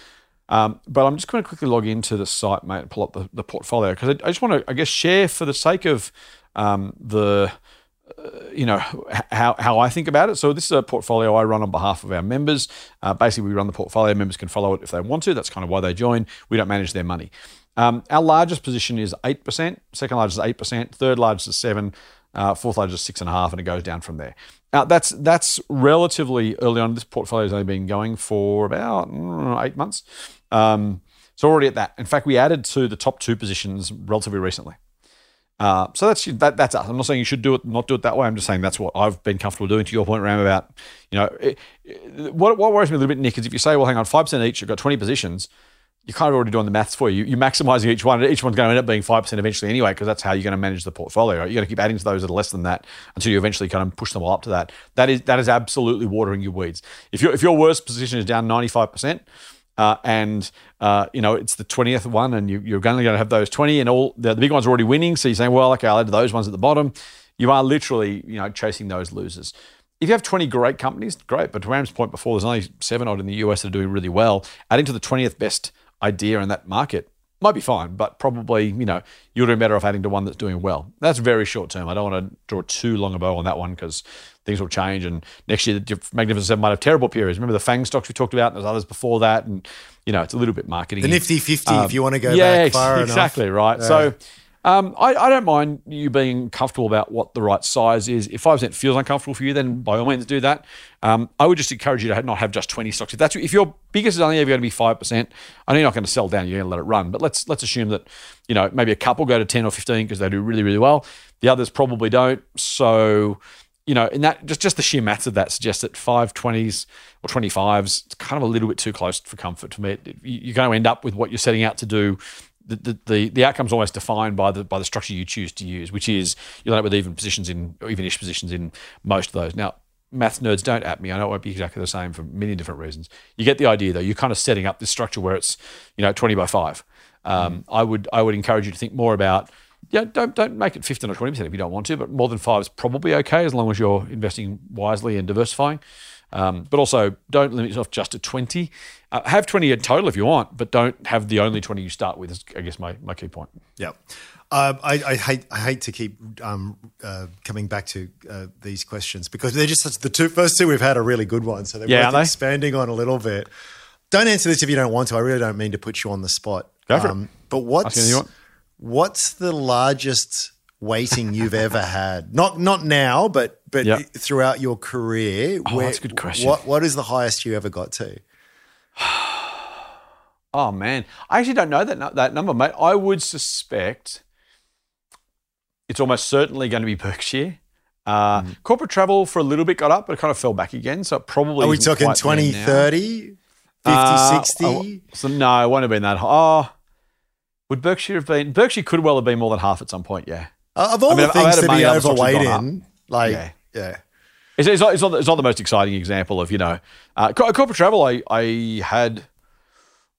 Um, but I'm just going to quickly log into the site, mate, and pull up the, the portfolio because I, I just want to, I guess, share for the sake of um, the, uh, you know, how, how I think about it. So this is a portfolio I run on behalf of our members. Uh, basically, we run the portfolio. Members can follow it if they want to. That's kind of why they join. We don't manage their money. Um, our largest position is 8%, second largest is 8%, third largest is 7 uh, fourth largest is 6.5, and it goes down from there. Now, that's that's relatively early on. This portfolio has only been going for about mm, eight months. Um, so already at that. In fact, we added to the top two positions relatively recently. Uh, so that's that, that's us. I'm not saying you should do it, not do it that way. I'm just saying that's what I've been comfortable doing. To your point, Ram, about you know, it, it- what, what worries me a little bit, Nick, is if you say, well, hang on, five percent each, you've got 20 positions. You're kind of already doing the maths for you. You're maximizing each one. Each one's going to end up being five percent eventually anyway, because that's how you're going to manage the portfolio. You're going to keep adding to those that are less than that until you eventually kind of push them all up to that. That is that is absolutely watering your weeds. If your if your worst position is down 95 percent, uh, and uh, you know it's the twentieth one, and you, you're only going to have those twenty, and all the, the big ones are already winning. So you're saying, well, okay, I'll add those ones at the bottom. You are literally, you know, chasing those losers. If you have 20 great companies, great. But to Ram's point before, there's only seven odd in the US that are doing really well. Adding to the 20th best idea in that market might be fine, but probably, you know, you're doing better off adding to one that's doing well. That's very short term. I don't want to draw too long a bow on that one because things will change. And next year, the Magnificent Seven might have terrible periods. Remember the FANG stocks we talked about, and there's others before that. And, you know, it's a little bit marketing. The Nifty 50, um, if you want to go yeah, back far ex- exactly enough. right. So um, I, I don't mind you being comfortable about what the right size is. If five percent feels uncomfortable for you, then by all means do that. Um, I would just encourage you to not have just twenty stocks. If that's if your biggest is only ever going to be five percent, I know you're not going to sell down. You're going to let it run. But let's let's assume that you know maybe a couple go to ten or fifteen because they do really really well. The others probably don't. So you know, in that just just the sheer maths of that suggests that five twenties or twenty fives, it's kind of a little bit too close for comfort to me. You- You're going to end up with what you're setting out to do. The, the, the, the outcome's almost defined by the by the structure you choose to use, which is you'll end up with even positions in or even-ish positions in most of those. Now, math nerds don't at me. I know it won't be exactly the same for many different reasons. You get the idea though. You're kind of setting up this structure where it's you know 20 by five. Um, I would I would encourage you to think more about yeah, don't don't make it 15 or 20 percent if you don't want to, but more than five is probably okay as long as you're investing wisely and diversifying. Um, but also, don't limit yourself just to 20. Uh, have 20 in total if you want, but don't have the only 20 you start with. Is I guess my, my key point. Yeah. Uh, I, I hate I hate to keep um, uh, coming back to uh, these questions because they're just such, the two first two we've had are really good ones, so they're Yeah, worth they? expanding on a little bit. Don't answer this if you don't want to. I really don't mean to put you on the spot. Um, Go for it. But what's anything you want. what's the largest weighting you've ever had? Not not now, but but Yeah. throughout your career. Oh, that's a good question. What what is the highest you ever got to? *sighs* Oh man, I actually don't know that that number, mate. I would suspect it's almost certainly going to be Berkshire. Uh, Mm. Corporate travel for a little bit got up, but it kind of fell back again. So it probably Are we talking quite 20, 30, 50, Uh, 60? oh, so no, it won't have been that high. Oh, would Berkshire have been? Berkshire could well have been more than half at some point. Yeah, Uh, of all I mean, the things to be on the stocks that have overweight in, like Yeah. yeah. it's, it's, not, it's, not, the- it's not the most exciting example of you know uh, co- corporate travel. I I had.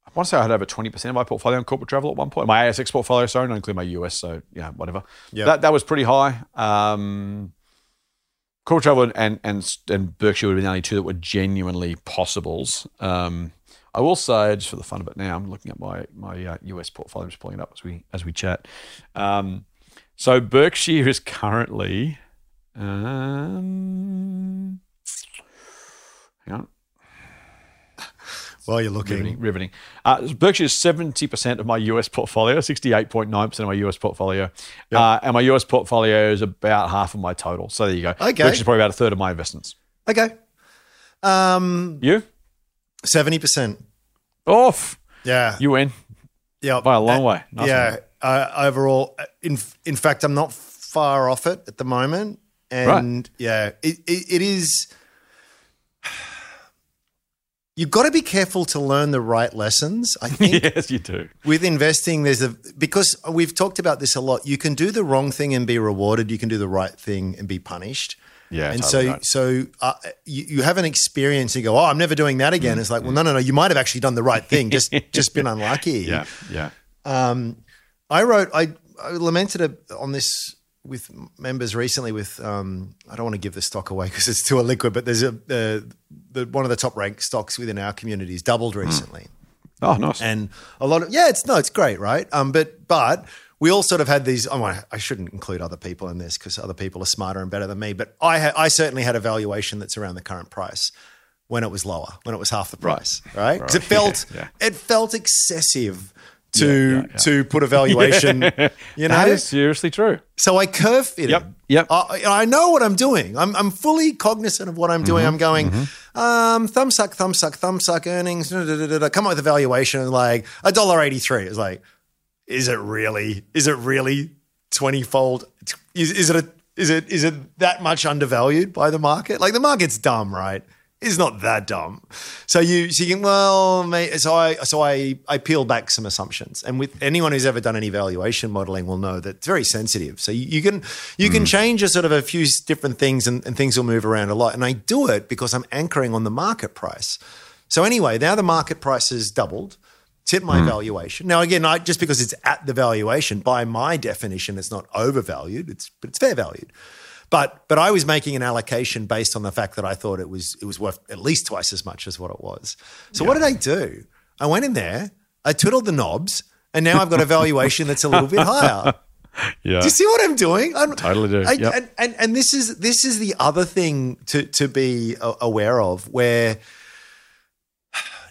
I want to say I had over twenty percent of my portfolio on corporate travel at one point. My ASX portfolio, sorry, not include my US. So yeah, whatever. Yeah. That that was pretty high. Um, corporate travel and and and Berkshire would have been the only two that were genuinely possibles. Um, I will say, just for the fun of it, now I'm looking at my my uh, US portfolio. I'm just pulling it up as we as we chat. Um, so Berkshire is currently. Um, hang on. While you're looking, Riveting. riveting. Uh, Berkshire is 70% of my US portfolio, 68.9% of my US portfolio. Uh, and my US portfolio is about half of my total. So there you go. Okay. Berkshire's probably about a third of my investments. okay, um, You? seventy percent. Off. Yeah, You win yeah, by a long Uh, way. Nice yeah, one. Uh, overall, uh, in in fact, I'm not far off it at the moment, and yeah, it, it, it is. *sighs* You've got to be careful to learn the right lessons. I *laughs* think yes, you do. with investing, there's a because we've talked about this a lot. You can do the wrong thing and be rewarded. You can do the right thing and be punished. Yeah, and totally so right. so uh, you, you have an experience. And you go, oh, I'm never doing that again. It's like, well, no, no, no. You might have actually done the right thing. Just *laughs* just been unlucky. Yeah, yeah. Um, I wrote, I, I lamented it on this with members recently. With um, I don't want to give the stock away because it's too illiquid, but there's a uh, the one of the top ranked stocks within our communities doubled recently Oh, nice. and a lot of yeah, it's no, it's great, right? Um, but but we all sort of had these. Oh, I I shouldn't include other people in this because other people are smarter and better than me. But I ha- I certainly had a valuation that's around the current price when it was lower, when it was half the price, right? Because it *laughs* felt Yeah, it felt excessive to Yeah, yeah, yeah. to put a valuation, *laughs* you know. that is seriously true. So I curve fitted. Yep, yep. I, I know what I'm doing. I'm, I'm fully cognizant of what I'm doing. Mm-hmm, I'm going, um, thumb suck, thumb suck, thumb suck earnings. Da, da, da. Come up with a valuation like a dollar eighty three. It's like, is it really? Is it really twenty fold? Is, is it a, is it is it that much undervalued by the market? Like the market's dumb, right? It's not that dumb. So you so you well, mate, so I so I I peeled back some assumptions, and with anyone who's ever done any valuation modeling will know that it's very sensitive. So you, you can you can hmm. change a sort of a few different things, and, and things will move around a lot. And I do it because I'm anchoring on the market price. So anyway, now the market price has doubled. It's hit my hmm. valuation. Now again, I, just because it's at the valuation, by my definition, it's not overvalued. It's but it's fair valued. But but I was making an allocation based on the fact that I thought it was it was worth at least twice as much as what it was. So what did I do? I went in there, I twiddled the knobs, and now I've got a valuation that's a little bit higher. *laughs* Yeah. Do you see what I'm doing? I'm, Totally do, I- yep. and, and and this is this is the other thing to to be aware of, where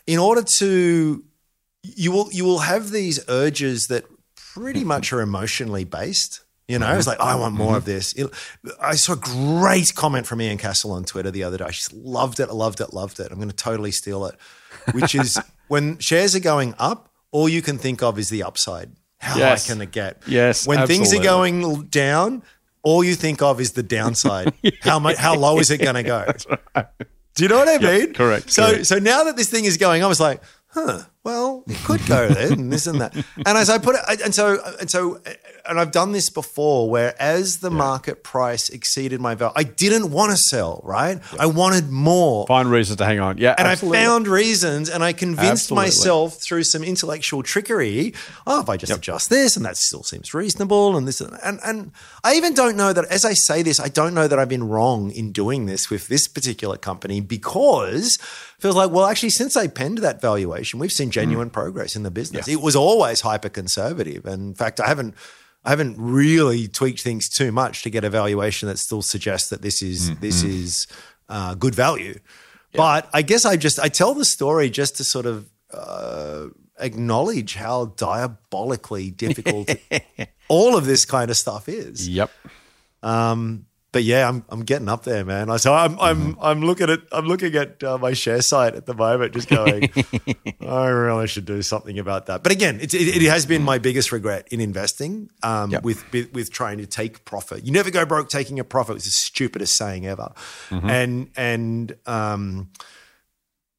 in order to you will you will have these urges that pretty much are emotionally based. You know, I was mm-hmm. like oh, I want more of mm-hmm. this. It- I saw a great comment from Ian Cassel on Twitter the other day. I just loved it, loved it, loved it. I'm going to totally steal it. Which is *laughs* when shares are going up, all you can think of is the upside. How Yes. high can it get? Yes, When things are going down, all you think of is the downside. *laughs* How much? How low is it going to go? *laughs* Do you know what I mean? correct, So, correct. so now that this thing is going, I was like, huh. Well, it could go there and this and that. And as I put it, and so and so, and I've done this before, where as the market price exceeded my value, I didn't want to sell. Right? I wanted more. Find reasons to hang on. Yeah. And absolutely. I found reasons, and I convinced Absolutely. myself through some intellectual trickery. Oh, if I just adjust this, and that still seems reasonable, and this, and and I even don't know that. As I say this, I don't know that I've been wrong in doing this with this particular company because it feels like, well, actually, since I penned that valuation, we've seen genuine mm. progress in the business. It was always hyper conservative, and in fact, I haven't. I haven't really tweaked things too much to get a valuation that still suggests that this is this is uh, good value. But I guess I just I tell the story just to sort of uh, acknowledge how diabolically difficult *laughs* all of this kind of stuff is. Yep. But yeah, I'm I'm getting up there, man. So I'm I'm I'm looking at I'm looking at uh, my share site at the moment, just going, *laughs* I really should do something about that. But again, it, it, it has been my biggest regret in investing um, Yep. with with trying to take profit. You never go broke taking a profit. It's the stupidest saying ever. And and um,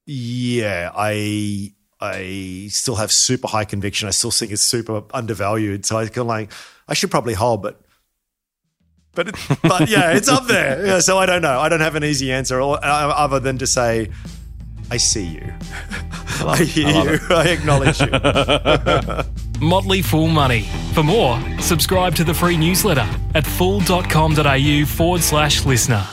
yeah, I I still have super high conviction. I still think it's super undervalued. So I feel like I should probably hold, but but it, but yeah, it's up there. *laughs* Yeah, so I don't know. I don't have an easy answer uh, other than to say, I see you, I, *laughs* hear you, I acknowledge you. *laughs* Motley Fool Money. For more, subscribe to the free newsletter at fool.com.au forward slash listener.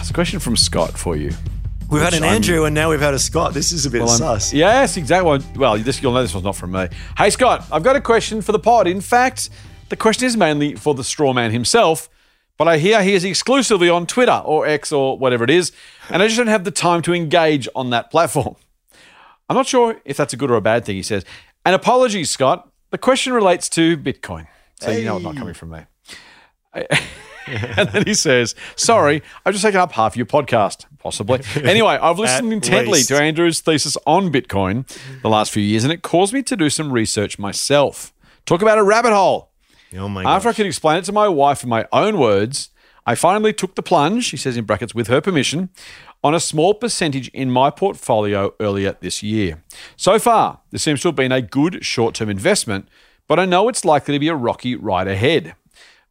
It's a question from Scott for you. We've had an I'm- Andrew and now we've had a Scott. This is a bit Well, I'm- Yes, exactly. Well, Well, this, you'll know this one's not from me. Hey, Scott, I've got a question for the pod. In fact, the question is mainly for the straw man himself, but I hear he is exclusively on Twitter or X or whatever it is, and I just don't have the time to engage on that platform. I'm not sure if that's a good or a bad thing, he says. And apologies, Scott. The question relates to Bitcoin. So you know it's not coming from me. *laughs* and then he says, Sorry, I've just taken up half your podcast, possibly. *laughs* Anyway, I've listened intently least. to Andrew's thesis on Bitcoin the last few years, and it caused me to do some research myself. Talk about a rabbit hole. Oh my After I could explain it to my wife in my own words, I finally took the plunge, he says in brackets, with her permission, on a small percentage in my portfolio earlier this year. So far, this seems to have been a good short term investment, but I know it's likely to be a rocky ride ahead.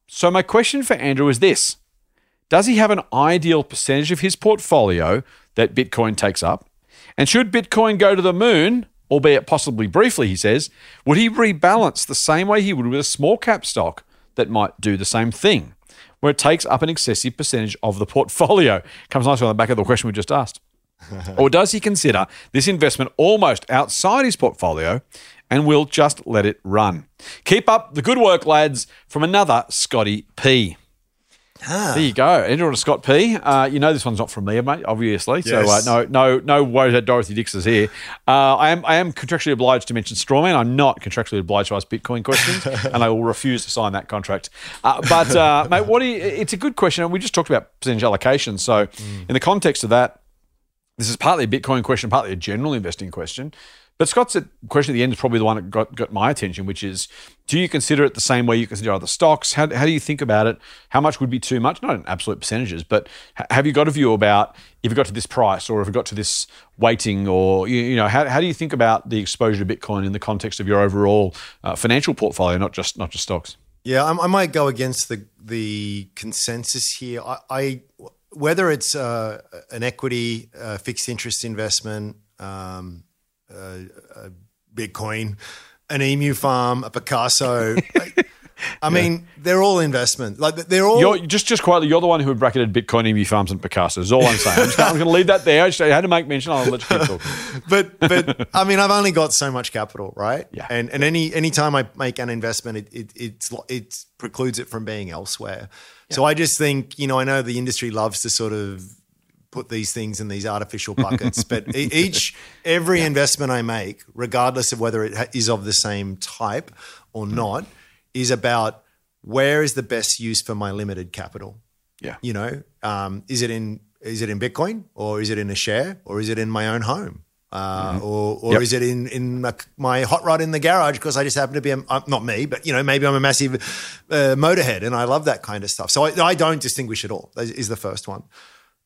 So, my question for Andrew is this Does he have an ideal percentage of his portfolio that Bitcoin takes up? And should Bitcoin go to the moon, albeit possibly briefly, he says, would he rebalance the same way he would with a small cap stock that might do the same thing, where it takes up an excessive percentage of the portfolio? Comes nicely on the back of the question we just asked. *laughs* or does he consider this investment almost outside his portfolio and will just let it run? Keep up the good work, lads, from another Scotty P. There you go, Andrew and Scott P. Uh, you know this one's not from me, mate. Obviously, so uh, no, no, no worries that Dorothy Dix is here. Uh, I am, I am contractually obliged to mention Strawman. I'm not contractually obliged to ask Bitcoin questions, *laughs* and I will refuse to sign that contract. Uh, but uh, mate, what do you, it's a good question, and we just talked about percentage allocation. So, in the context of that, this is partly a Bitcoin question, partly a general investing question. But Scott's question at the end is probably the one that got, got my attention, which is do you consider it the same way you consider other stocks? How, how do you think about it? How much would be too much? Not in absolute percentages, but ha- have you got a view about if it got to this price or if it got to this weighting or, you, you know, how, how do you think about the exposure to Bitcoin in the context of your overall uh, financial portfolio, not just not just stocks? Yeah, I, I might go against the the consensus here. I, I whether it's uh, an equity, uh, fixed interest investment, um, uh, uh, Bitcoin, an emu farm, a Picasso. *laughs* I mean, they're all investment. Like they're all. You're just just quietly. You're the one who bracketed Bitcoin, EMU farms, and Picasso. Is all I'm saying. I'm, just, I'm going to leave that there. I, just, I had to make mention. I'll let you keep talking. *laughs* but but I mean, I've only got so much capital, right? Yeah. And and any any time I make an investment, it it it's, it precludes it from being elsewhere. So I just think you know I know the industry loves to sort of put these things in these artificial *laughs* buckets, but each every investment I make, regardless of whether it is of the same type or not, is about where is the best use for my limited capital. Yeah. You know, um, is it in is it in Bitcoin or is it in a share or is it in my own home? Uh, Or, or Yep. is it in in my, my hot rod in the garage because I just happen to be a, not me, but you know maybe I'm a massive uh, motorhead and I love that kind of stuff. So I, I don't distinguish at all. Is the first one.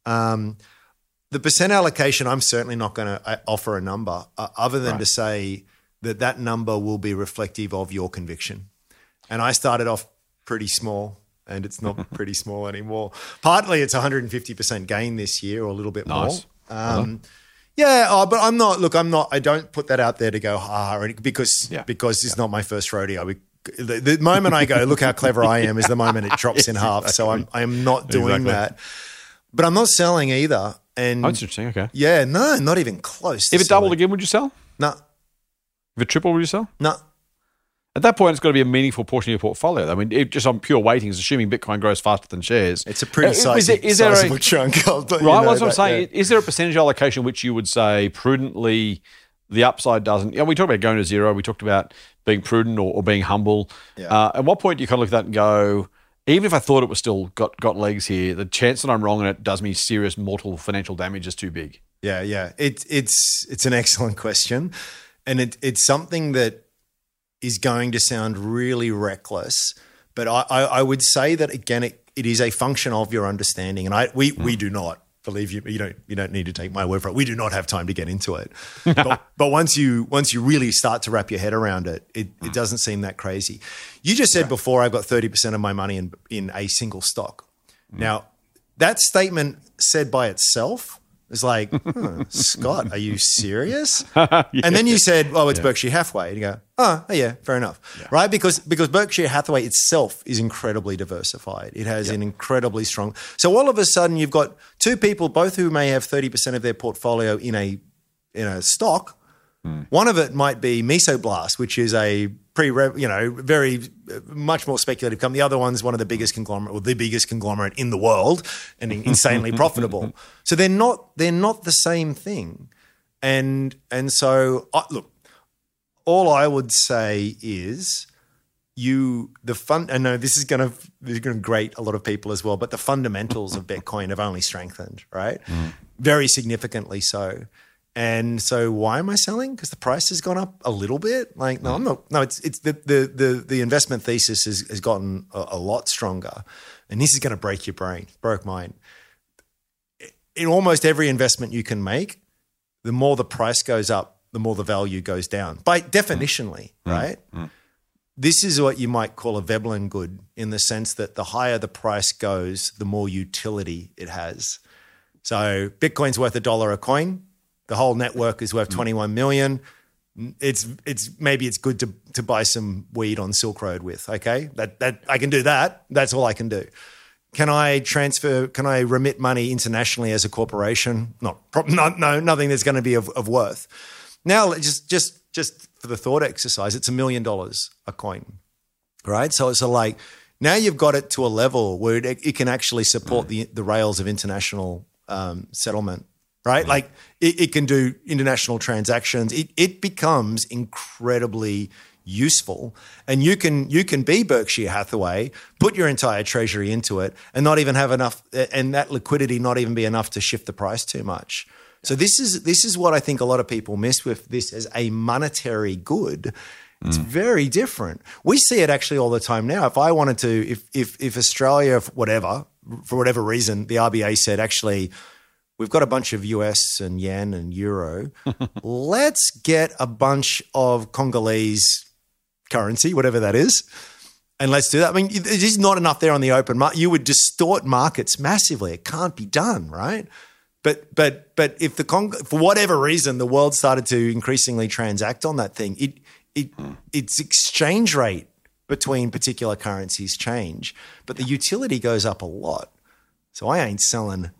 Um, the percent allocation, I'm certainly not going to offer a number uh, other than to say that that number will be reflective of your conviction. And I started off pretty small, and it's not *laughs* pretty small anymore. Partly it's 150% gain this year, or a little bit Nice. more. Um, yeah, oh, but I'm not. Look, I'm not. I don't put that out there to go ha or because Yeah. because it's not my first rodeo. We, the, the moment I go, look how clever I am, is the moment it *laughs* drops in half. So I'm I am not doing Exactly. that. But I'm not selling either. And Oh, that's interesting. Okay. yeah, no, not even close. If it doubled again, would you sell? no, If it tripled, would you sell? no. At that point, it's got to be a meaningful portion of your portfolio. I mean, it, just on pure weightings, assuming Bitcoin grows faster than shares, It's a pretty Uh, is sizable, there- is there a- chunk. I'll you Right, know that's what I'm saying. yeah. Is there a percentage allocation which you would say prudently the upside doesn't? You know, we talked about going to zero. We talked about being prudent or, or being humble. Yeah. Uh, at what point do you kind of look at that and go, even if I thought it was still got, got legs here, the chance that I'm wrong and it does me serious mortal financial damage is too big? Yeah, yeah. It, it's it's an *laughs* excellent question, and it, it's something that is going to sound really reckless, but I, I, I would say that again, it, it is a function of your understanding, and I we we hmm. do not believe you. You don't you don't need to take my word for it. We do not have time to get into it, *laughs* but, but once you once you really start to wrap your head around it, it, it doesn't seem that crazy. You just said before, I've got thirty percent of my money in in a single stock. Now, that statement said by itself is like, huh, Scott, are you serious? *laughs* And then you said, oh, it's Berkshire Hathaway. And you go, oh, oh, yeah, fair enough. Right? Because because Berkshire Hathaway itself is incredibly diversified. It has an incredibly strong. So all of a sudden you've got two people, both who may have 30% of their portfolio in a in a stock. Hmm. One of it might be Mesoblast, which is a pre, you know, very uh, much more speculative company. The other one's one of the biggest conglomerate, or the biggest conglomerate in the world, and insanely *laughs* profitable. So they're not they're not the same thing, and and so I, look, all I would say is you the fun. I know this is going to this is going to grate a lot of people as well, but the fundamentals of Bitcoin have only strengthened, right? Very significantly so. And so, why am I selling? Because the price has gone up a little bit. Like, no, I'm not. No, it's it's the the the, the investment thesis has, has gotten a, a lot stronger, and this is going to break your brain. Broke mine. In almost every investment you can make, the more the price goes up, the more the value goes down. By definitionally, mm. Mm. right? Mm. This is what you might call a Veblen good in the sense that the higher the price goes, the more utility it has. So Bitcoin's worth a dollar a coin. The whole network is worth 21 million. It's it's maybe it's good to to buy some weed on Silk Road with. Okay, that that I can do that. That's all I can do. Can I transfer? Can I remit money internationally as a corporation? Not, not no, nothing that's going to be of, of worth. Now, just just just for the thought exercise, it's a million dollars a coin, right? So it's a like now you've got it to a level where it, it can actually support the the rails of international um, settlement, right? Like it, it can do international transactions. It it becomes incredibly useful. And you can you can be Berkshire Hathaway put your entire treasury into it and not even have enough and that liquidity not even be enough to shift the price too much. So this is this is what I think a lot of people miss with this as a monetary good. It's mm. very different. We see it actually all the time now. If I wanted to if if if Australia whatever for whatever reason the RBA said actually we've got a bunch of US and yen and euro. *laughs* Let's get a bunch of Congolese currency, whatever that is, and let's do that. I mean, there's not enough there on the open market. You would distort markets massively. It can't be done, right? But but but if the con- for whatever reason the world started to increasingly transact on that thing, it it hmm. its exchange rate between particular currencies change, but the utility goes up a lot. So I ain't selling.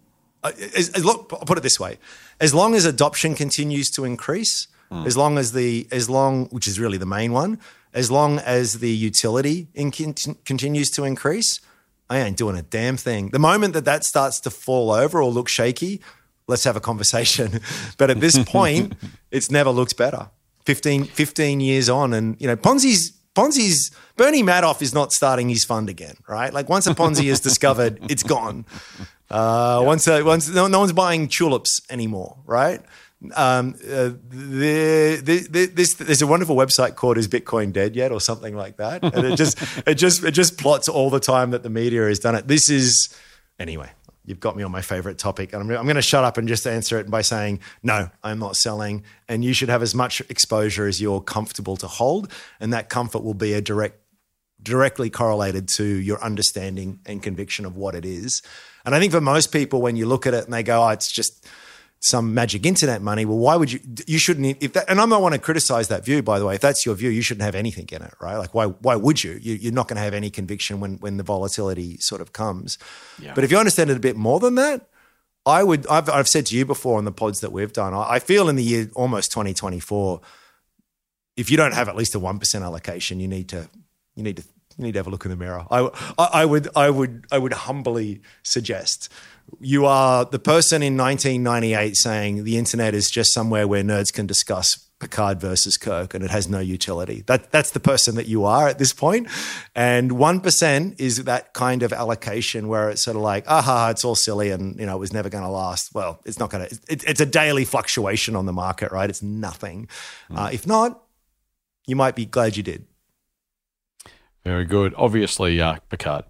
Uh, As, as, look, I'll put it this way: as long as adoption continues to increase, as long as the as long, which is really the main one, as long as the utility in, con- continues to increase, I ain't doing a damn thing. The moment that that starts to fall over or look shaky, let's have a conversation. *laughs* but at this point, *laughs* it's never looked better. 15, 15 years on, and you know Ponzi's Ponzi's Bernie Madoff is not starting his fund again, right? Like once a Ponzi is discovered, *laughs* it's gone. Uh, Once, uh, once no, no one's buying tulips anymore, right? Um, uh, the, the, the, this, there's a wonderful website called "Is Bitcoin Dead Yet?" or something like that, and it just *laughs* it just it just plots all the time that the media has done it. This is anyway. You've got me on my favorite topic, and I'm, I'm going to shut up and just answer it by saying no. I'm not selling, and you should have as much exposure as you're comfortable to hold, and that comfort will be a direct directly correlated to your understanding and conviction of what it is. And I think for most people, when you look at it and they go, "Oh, it's just some magic internet money," well, why would you? You shouldn't. If that, and I'm not want to criticize that view, by the way. If that's your view, you shouldn't have anything in it, right? Like, why? Why would you? you you're not going to have any conviction when when the volatility sort of comes. But if you understand it a bit more than that, I would. I've, I've said to you before on the pods that we've done. I, I feel in the year almost 2024, if you don't have at least a one percent allocation, you need to. You need to. You need to have a look in the mirror. I, I, I would. I would. I would humbly suggest you are the person in 1998 saying the internet is just somewhere where nerds can discuss Picard versus Kirk and it has no utility. That that's the person that you are at this point. And one percent is that kind of allocation where it's sort of like, aha, it's all silly and you know it was never going to last. Well, it's not going to. It's a daily fluctuation on the market, right? It's nothing. Uh, if not, you might be glad you did. Very good. Obviously, uh, Picard.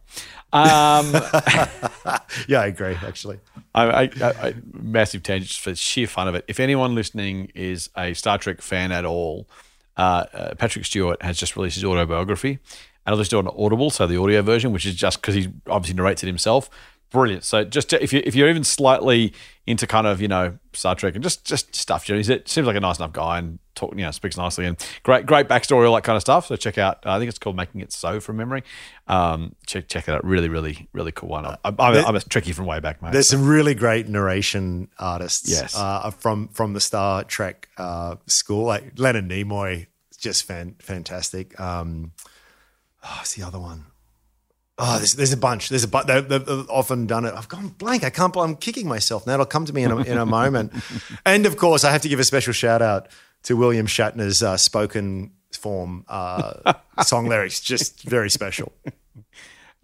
Um, *laughs* Yeah, I agree. Actually, I, I, I, massive tangent for sheer fun of it. If anyone listening is a Star Trek fan at all, uh, uh, Patrick Stewart has just released his autobiography, and I'll just do it on Audible, so the audio version, which is just because he obviously narrates it himself. Brilliant. So just to, if you if you're even slightly into kind of you know Star Trek and just just stuff, you know, he seems like a nice enough guy and talk you know speaks nicely and great great backstory all that kind of stuff. So check out. I think it's called Making It So from memory. Um, check check it out. Really really really cool one. I'm, I'm, I'm a Trekkie from way back, mate. There's some really great narration artists. Yes. uh, from from the Star Trek uh, school, like Leonard Nimoy, just fan, fantastic. Um, oh, what's the other one? Oh, there's, there's a bunch. There's a bunch. They've, they've often done it. I've gone blank. I can't. I'm kicking myself now. It'll come to me in a, in a moment. *laughs* and of course, I have to give a special shout out to William Shatner's uh, spoken form uh, song lyrics. Just very special.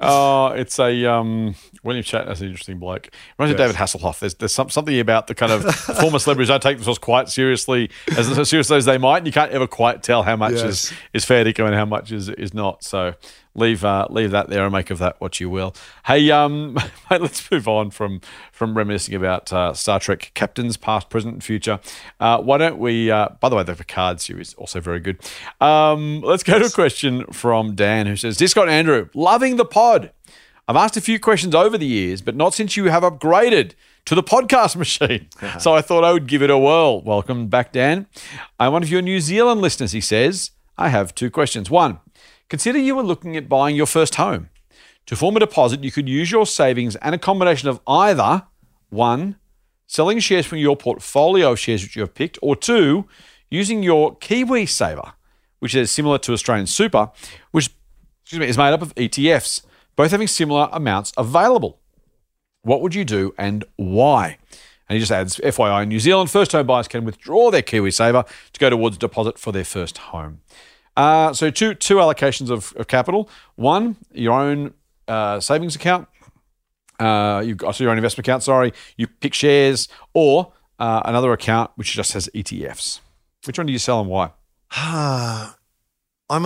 Oh, it's a um, William Shatner's an interesting bloke. Reminds me of David Hasselhoff. There's there's some, something about the kind of former celebrities don't take themselves quite seriously as, as seriously as they might. And you can't ever quite tell how much Yes. is, is fair to go and how much is is not. So leave uh, leave that there and make of that what you will. Hey, um, *laughs* mate, let's move on from from reminiscing about uh, Star Trek captains, past, present, and future. Uh, why don't we? Uh, by the way, the Picard series also very good. Um, let's go to a question from Dan who says, "Disco and Andrew, loving the pod." I've asked a few questions over the years, but not since you have upgraded to the podcast *laughs* machine. *laughs* so I thought I would give it a whirl. Welcome back, Dan. I'm one of your New Zealand listeners, he says. I have two questions. One, consider you were looking at buying your first home. To form a deposit, you could use your savings and a combination of either one, selling shares from your portfolio of shares which you have picked, or two, using your KiwiSaver, which is similar to Australian Super, which excuse me, is made up of ETFs, both having similar amounts available. What would you do and why? And he just adds, FYI, in New Zealand, first home buyers can withdraw their KiwiSaver to go towards deposit for their first home. Uh, so two two allocations of, of capital. One, your own uh, savings account. Uh, you've got so your own investment account. Sorry, you pick shares or uh, another account which just has ETFs. Which one do you sell and why? *sighs* I'm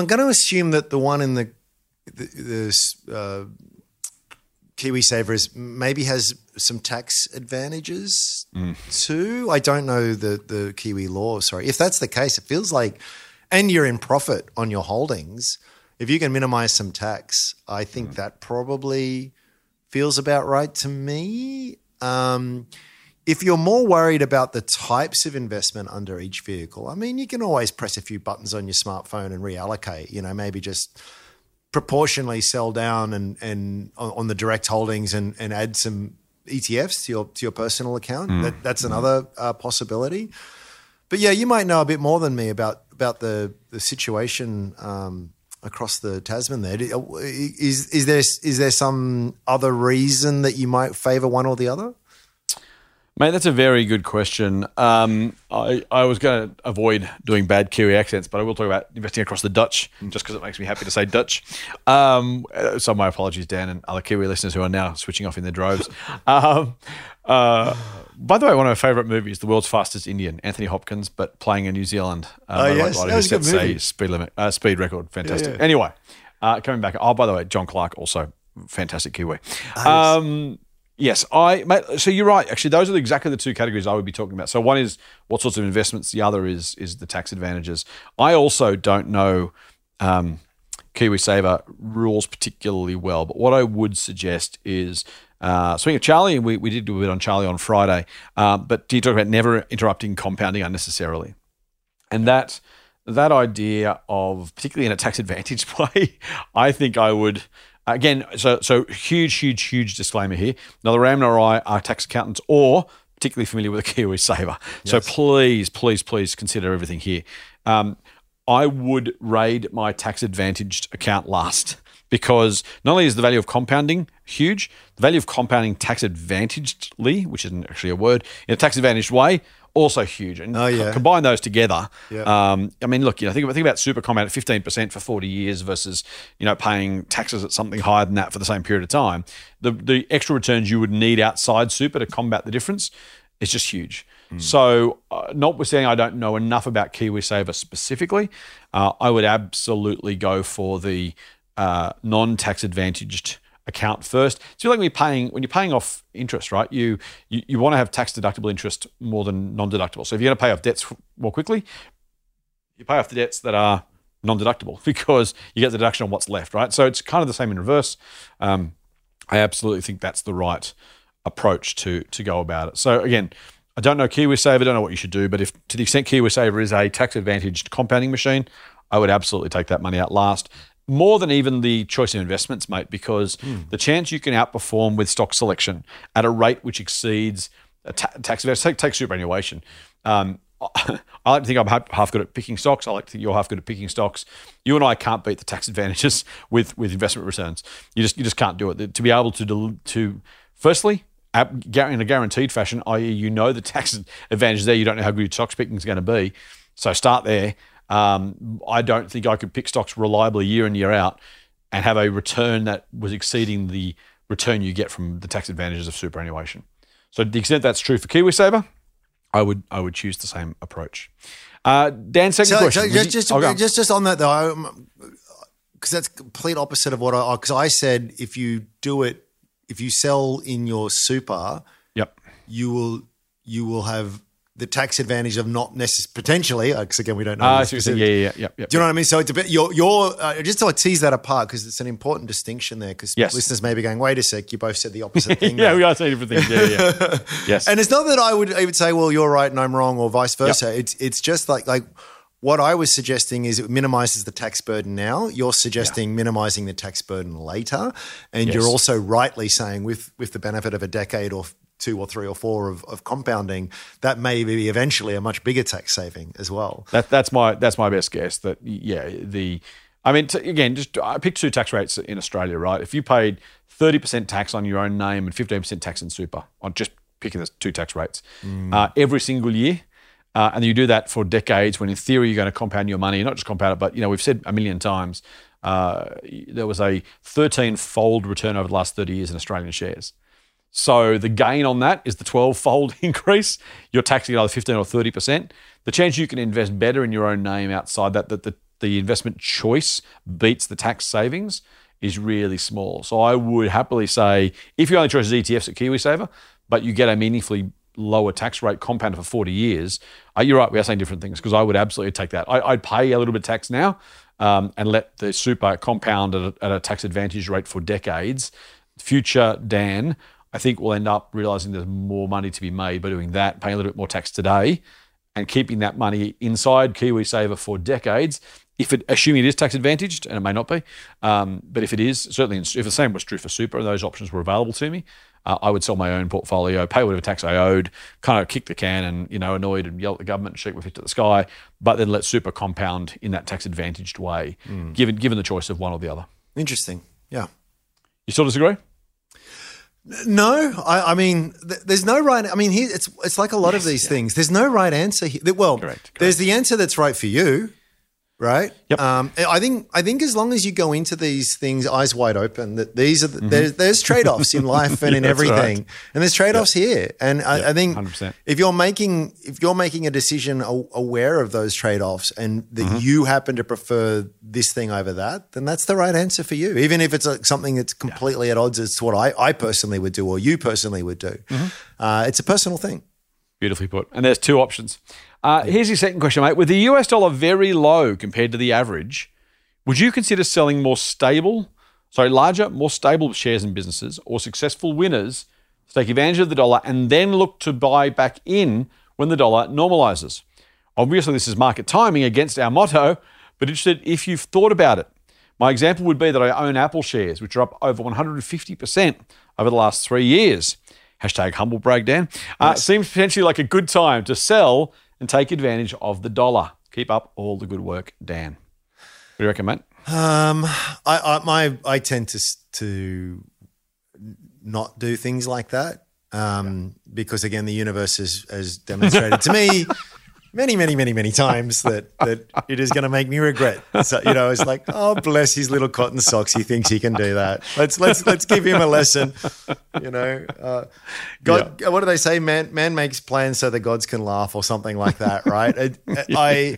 going to assume that the one in the the, the uh, KiwiSavers maybe has some tax advantages too. I don't know the the Kiwi law. Sorry, if that's the case, it feels like, and you're in profit on your holdings. if you can minimize some tax, I think that probably feels about right to me. Um, if you're more worried about the types of investment under each vehicle, I mean, you can always press a few buttons on your smartphone and reallocate. You know, maybe just proportionally sell down and and on the direct holdings and and add some ETFs to your to your personal account. That, that's another uh, possibility. But yeah, you might know a bit more than me about about the the situation um, across the Tasman. There is is there is there some other reason that you might favour one or the other? Mate, that's a very good question. Um, I, I was going to avoid doing bad Kiwi accents, but I will talk about investing across the Dutch just because it makes me happy to say Dutch. Um, uh, so my apologies, Dan, and other Kiwi listeners who are now switching off in their droves. Um, *laughs* uh, by the way, one of my favourite movies, The World's Fastest Indian, Anthony Hopkins, but playing in New Zealand uh, Oh, yes, that who was a good sets a movie. speed limit, uh, speed record. Fantastic. yeah. Anyway, uh, coming back. Oh, by the way, John Clarke also fantastic Kiwi. Ah, Um, yes, I. Mate, so you're right. Actually, those are exactly the two categories I would be talking about. So one is what sorts of investments. The other is is the tax advantages. I also don't know. Um, KiwiSaver rules particularly well. But what I would suggest is, uh, speaking of Charlie, we, we did do a bit on Charlie on Friday, uh, but do you talk about never interrupting compounding unnecessarily? And that that idea of particularly in a tax *laughs* advantage play, I think I would again. So so huge, huge, huge disclaimer here. Neither Ram nor I are tax accountants or particularly familiar with a KiwiSaver. So please, please, please consider everything here. Um, I would raid my tax advantaged account last because not only is the value of compounding huge, the value of compounding tax advantagedly, which isn't actually a word, in a tax advantaged way, also huge. And Oh, yeah. co- combine those together. Yeah. Um, I mean, look, you know, think about, think about super compound at fifteen percent for forty years versus you know paying taxes at something higher than that for the same period of time. The the extra returns you would need outside super to combat the difference is just huge. So, uh, notwithstanding, I don't know enough about KiwiSaver specifically. Uh, I would absolutely go for the uh, non-tax advantaged account first. It's like when you're paying when you're paying off interest, right? You you, you want to have tax deductible interest more than non-deductible. So if you're going to pay off debts more quickly, you pay off the debts that are non-deductible *laughs* because you get the deduction on what's left, right? So it's kind of the same in reverse. Um, I absolutely think that's the right approach to to go about it. So again, I don't know KiwiSaver, I don't know what you should do, but if to the extent KiwiSaver is a tax advantaged compounding machine, I would absolutely take that money out last. More than even the choice of investments, mate, because the chance you can outperform with stock selection at a rate which exceeds a ta- tax take, take superannuation. Um, *laughs* I like to think I'm half, half good at picking stocks. I like to think you're half good at picking stocks. You and I can't beat the tax advantages *laughs* with with investment returns. You just you just can't do it. To be able to del- to firstly in a guaranteed fashion, i.e., you know the tax *laughs* advantage there. You don't know how good your stocks picking is going to be, so start there. Um, I don't think I could pick stocks reliably year in year out and have a return that was exceeding the return you get from the tax advantages of superannuation. So to the extent that's true for KiwiSaver, I would I would choose the same approach. Uh, Dan, second So, question. so Would just, you- just, oh, just, just on that though, because that's complete opposite of what I. Because I said if you do it, if you sell in your super, yep. you will you will have the tax advantage of not necessarily potentially. Because again, we don't know. Uh, the I see what you're saying. specific- yeah, yeah, yeah, yeah. Do you know what I mean? So it's a bit you're you're uh, just to tease that apart because it's an important distinction there. Because Yes. listeners may be going, "Wait a sec, you both said the opposite thing." *laughs* yeah, there." we are saying different things. Yeah, yeah. yeah. *laughs* yes. And it's not that I would would say, well, you're right and I'm wrong, or vice versa. It's it's just like like what I was suggesting is it minimizes the tax burden now. You're suggesting minimizing the tax burden later, and Yes. you're also rightly saying with with the benefit of a decade or two or three or four of, of compounding, that may be eventually a much bigger tax saving as well. That, that's my that's my best guess. That yeah, the I mean t- again, just I picked two tax rates in Australia, right? If you paid thirty percent tax on your own name and fifteen percent tax in super, on just picking the two tax rates uh, every single year. Uh, and you do that for decades when in theory you're going to compound your money, not just compound it, but you know we've said a million times uh, there was a 13-fold return over the last 30 years in Australian shares. So the gain on that is the 12 fold *laughs* increase. You're taxing another 15 or 30%. The chance you can invest better in your own name outside that, that the, the investment choice beats the tax savings is really small. So I would happily say if your only choice is ETFs at KiwiSaver, but you get a meaningfully lower tax rate compounded for 40 years, uh, you're right, we are saying different things because I would absolutely take that. I, I'd pay a little bit of tax now um, and let the super compound at a, at a tax advantage rate for decades, future Dan, I think we'll end up realizing there's more money to be made by doing that, paying a little bit more tax today, and keeping that money inside KiwiSaver for decades. If it, assuming it is tax advantaged, and it may not be, um, but if it is, certainly if the same was true for super, and those options were available to me, uh, I would sell my own portfolio, pay whatever tax I owed, kind of kick the can, and you know, annoyed and yell at the government and shake my fist at the sky, but then let super compound in that tax advantaged way, given given the choice of one or the other. Interesting. Yeah. You still disagree? No, I, I mean, th- there's no right. I mean, here it's it's like a lot of these things. There's no right answer. Here. Well, Correct, there's the answer that's right for you, right? Yep. Um, I think I think as long as you go into these things eyes wide open, that these are the, there's there's trade offs in life and *laughs* in Mm-hmm. everything, right. and there's trade offs here. And I, I think 100%. if you're making if you're making a decision aware of those trade offs and that Mm-hmm. you happen to prefer this thing over that, then that's the right answer for you. Even if it's a, something that's completely at odds as to what I, I personally would do or you personally would do, Mm-hmm. uh, it's a personal thing. Beautifully put. And there's two options. Uh, here's your second question, mate. With the US dollar very low compared to the average, would you consider selling more stable, sorry, larger, more stable shares and businesses or successful winners to take advantage of the dollar and then look to buy back in when the dollar normalizes? Obviously, this is market timing against our motto, but interested if you've thought about it. My example would be that I own Apple shares, which are up over 150% over the last three years. Hashtag humble brag, Dan. Uh, Seems potentially like a good time to sell and take advantage of the dollar. Keep up all the good work, Dan. What do you reckon, mate? Um, I, I my I tend to s- to not do things like that um, because again, the universe has, has demonstrated to me *laughs* many, many, many, many times that that it is going to make me regret. So you know, it's like, oh, bless his little cotton socks. He thinks he can do that. Let's let's let's give him a lesson. You know, uh, God. What do they say? Man, man makes plans so the gods can laugh, or something like that, right? I I,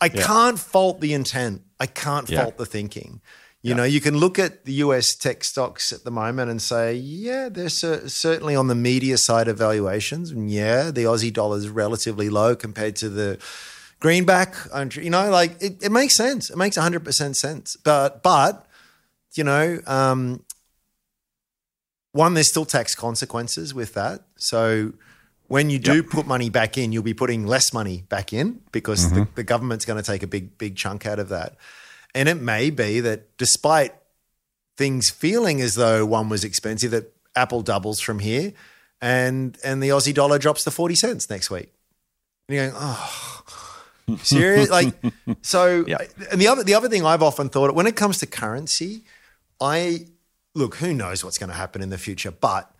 I *laughs* can't fault the intent. I can't Yeah. fault the thinking. You know, you can look at the US tech stocks at the moment and say, yeah, they're cer- certainly on the media side of valuations. And yeah, the Aussie dollar is relatively low compared to the greenback. You know, like it, it makes sense. It makes 100% sense. But, but, you know, um, one, there's still tax consequences with that. So when you do put money back in, you'll be putting less money back in because the, the government's going to take a big, big chunk out of that. And it may be that despite things feeling as though one was expensive, that Apple doubles from here and and the Aussie dollar drops to 40 cents next week. And you're going, oh, *laughs* serious? like, so, Yeah. and the other, the other thing I've often thought when it comes to currency, I look, who knows what's going to happen in the future, but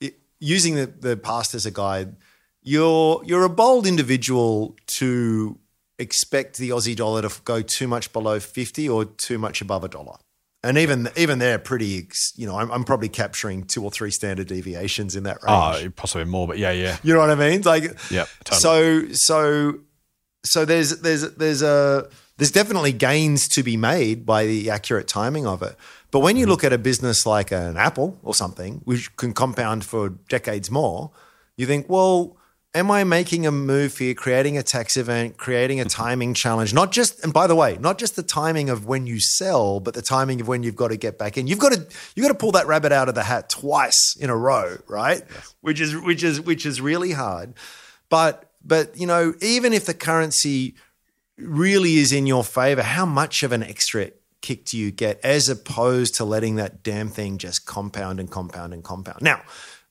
it, using the, the past as a guide, you're you're a bold individual to expect the Aussie dollar to go too much below 50 or too much above a dollar. And even even they're pretty, you know, I'm, I'm probably capturing two or three standard deviations in that range. Oh, possibly more, but yeah, yeah. You know what I mean? Like, yeah. totally. so so so there's there's there's a there's definitely gains to be made by the accurate timing of it. But when you Mm-hmm. look at a business like an Apple or something, which can compound for decades more, you think, well, am I making a move here, creating a tax event, creating a Mm-hmm. timing challenge? Not just, and by the way, not just the timing of when you sell, but the timing of when you've got to get back in. You've got to you've got to pull that rabbit out of the hat twice in a row, right? Which is which is which is really hard. But but you know, even if the currency really is in your favor, how much of an extra kick do you get as opposed to letting that damn thing just compound and compound and compound? Now,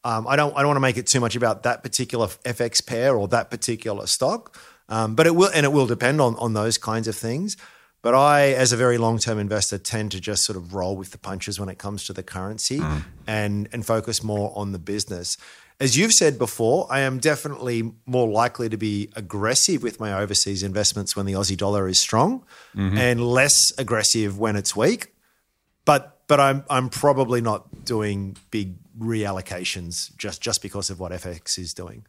um, I don't I don't want to make it too much about that particular FX pair or that particular stock, um, but it will and it will depend on on those kinds of things. But I, as a very long term investor, tend to just sort of roll with the punches when it comes to the currency and and focus more on the business. As you've said before, I am definitely more likely to be aggressive with my overseas investments when the Aussie dollar is strong and less aggressive when it's weak. But but I'm I'm probably not doing big reallocations just just because of what FX is doing.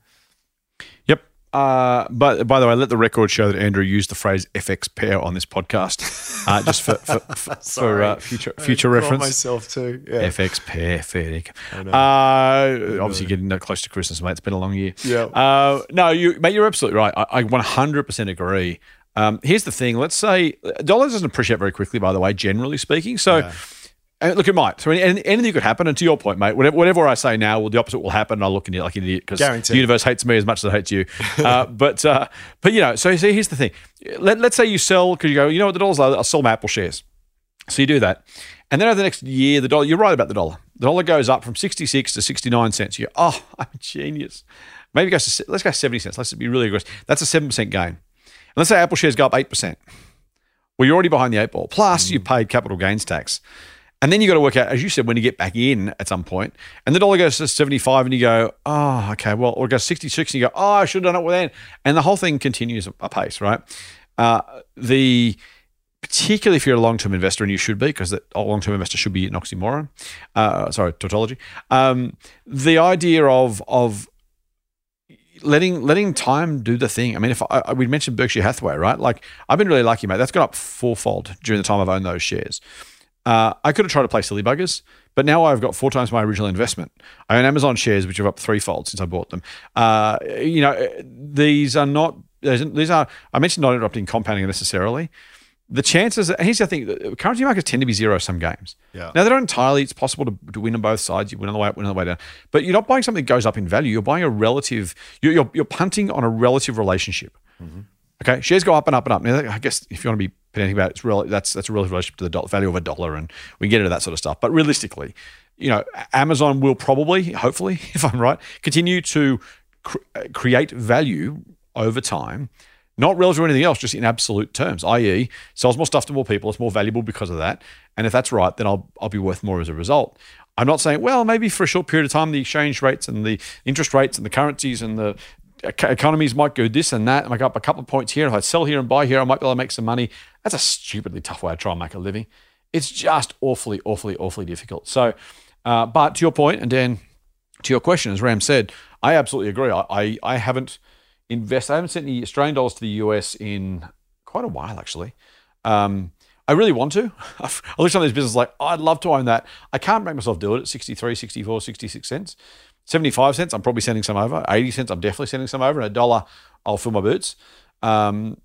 Yep. Uh, but by the way, let the record show that Andrew used the phrase FX pair on this podcast, uh, just for for, *laughs* for, for uh, future future reference. myself too. Yeah. FX pair, fair. Uh, obviously, getting that close to Christmas, mate. It's been a long year. Yeah. Uh, no, you, mate, you're absolutely right. I, I 100% agree. Um, here's the thing. Let's say dollar doesn't appreciate very quickly, by the way, generally speaking. So. And look, it might. So any- anything could happen. And to your point, mate, whatever, whatever I say now, well, the opposite will happen. And I'll look like an idiot because the universe hates me as much as it hates you. Uh, *laughs* but uh, but you know, so, so here's the thing. Let, let's say you sell because you go, you know what, the dollar's low. I'll sell my Apple shares. So you do that. And then over the next year, the dollar, you're right about the dollar. The dollar goes up from 66 to 69 cents. You go, *laughs* oh, I'm a genius. Maybe it goes to, let's go 70 cents. Let's be really aggressive. That's a 7% gain. And let's say Apple shares go up 8%. Well, you're already behind the eight ball. Plus, you paid capital gains tax. And then you got to work out, as you said, when you get back in at some point. and the dollar goes to 75 and you go, oh, okay, well, or it goes 66 and you go, oh, I should have done it then. And the whole thing continues apace, right? Uh, the particularly if you're a long-term investor, and you should be, because a long-term investor should be an oxymoron. Uh, sorry, tautology. Um, the idea of of letting letting time do the thing. I mean, if I- we mentioned Berkshire Hathaway, right? Like I've been really lucky, mate. That's gone up fourfold during the time I've owned those shares. Uh, I could have tried to play silly buggers, but now I've got four times my original investment. I own Amazon shares, which are up threefold since I bought them. Uh, you know, these are not. These are. I mentioned not interrupting compounding necessarily. The chances. And here's the thing: currency markets tend to be zero sum games. Yeah. Now they're not entirely. It's possible to, to win on both sides. You win on the way up, win on the way down. But you're not buying something that goes up in value. You're buying a relative. You're you're, you're punting on a relative relationship. Okay, shares go up and up and up. Now, I guess if you want to be pedantic about it, it's rel- that's that's a relative relationship to the dollar, value of a dollar, and we get into that sort of stuff. But realistically, you know, Amazon will probably, hopefully, *laughs* if I'm right, continue to uh, create value over time, not relative to anything else, just in absolute terms. I.e., sells more stuff to more people, it's more valuable because of that. And if that's right, then I'll I'll be worth more as a result. I'm not saying, well, maybe for a short period of time, the exchange rates and the interest rates and the currencies and the economies might go this and that, and make up a couple of points here. If I sell here and buy here, I might be able to make some money. That's a stupidly tough way to try and make a living. It's just awfully, awfully, awfully difficult. So, uh, but to your point, and Dan, to your question, as Ram said, I absolutely agree. I, I, I haven't invested, I haven't sent any Australian dollars to the US in quite a while, actually. Um, I really want to. *laughs* I look at some of these businesses like, oh, I'd love to own that. I can't make myself do it at 63, 64, 66 cents. 75 cents, I'm probably sending some over. 80 cents, I'm definitely sending some over. And a dollar, I'll fill my boots. Um,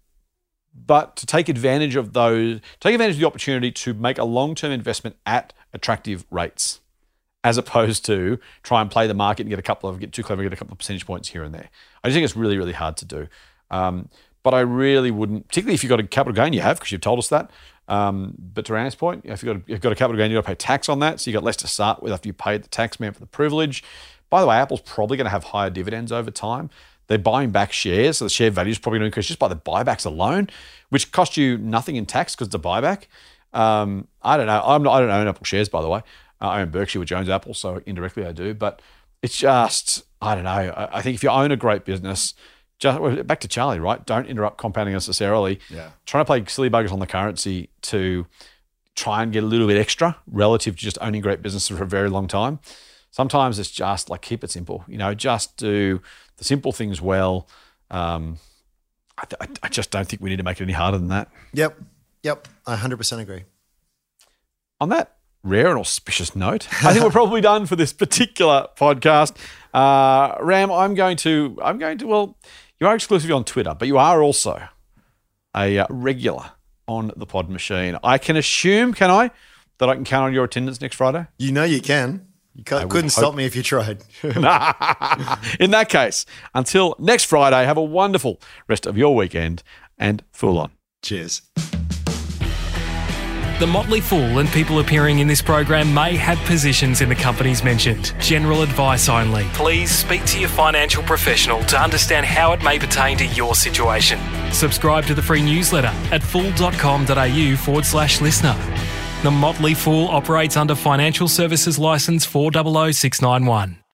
but to take advantage of those, take advantage of the opportunity to make a long term investment at attractive rates, as opposed to try and play the market and get a couple of, get too clever, get a couple of percentage points here and there. I just think it's really, really hard to do. Um, but I really wouldn't, particularly if you've got a capital gain, you have, because you've told us that. Um, but to Rand's point, if you've got, a, you've got a capital gain, you've got to pay tax on that. So you've got less to start with after you paid the tax man for the privilege. By the way, Apple's probably going to have higher dividends over time. They're buying back shares, so the share value is probably going to increase just by the buybacks alone, which cost you nothing in tax because it's a buyback. Um, I don't know. I'm not, I don't own Apple shares, by the way. I own Berkshire, with Jones Apple, so indirectly I do. But it's just, I don't know. I, I think if you own a great business, just well, back to Charlie, right? Don't interrupt compounding necessarily. Yeah. Trying to play silly buggers on the currency to try and get a little bit extra relative to just owning great businesses for a very long time. Sometimes it's just like keep it simple. You know, just do the simple things well. Um, I, I, I just don't think we need to make it any harder than that. Yep. Yep. I 100% agree. on that rare and auspicious note, I think we're probably done for this particular podcast. Uh, Ram, I'm going to, I'm going to, well, you are exclusively on Twitter, but you are also a uh, regular on the Pod Machine. I can assume, can I, that I can count on your attendance next Friday? You know you can. You can't, would couldn't hope- stop me if you tried. *laughs* In that case, until next Friday, have a wonderful rest of your weekend and fool on. Cheers. The Motley Fool and people appearing in this program may have positions in the companies mentioned. General advice only. Please speak to your financial professional to understand how it may pertain to your situation. Subscribe to the free newsletter at fool.com.au forward slash listener. The Motley Fool operates under Financial Services Licence 400691.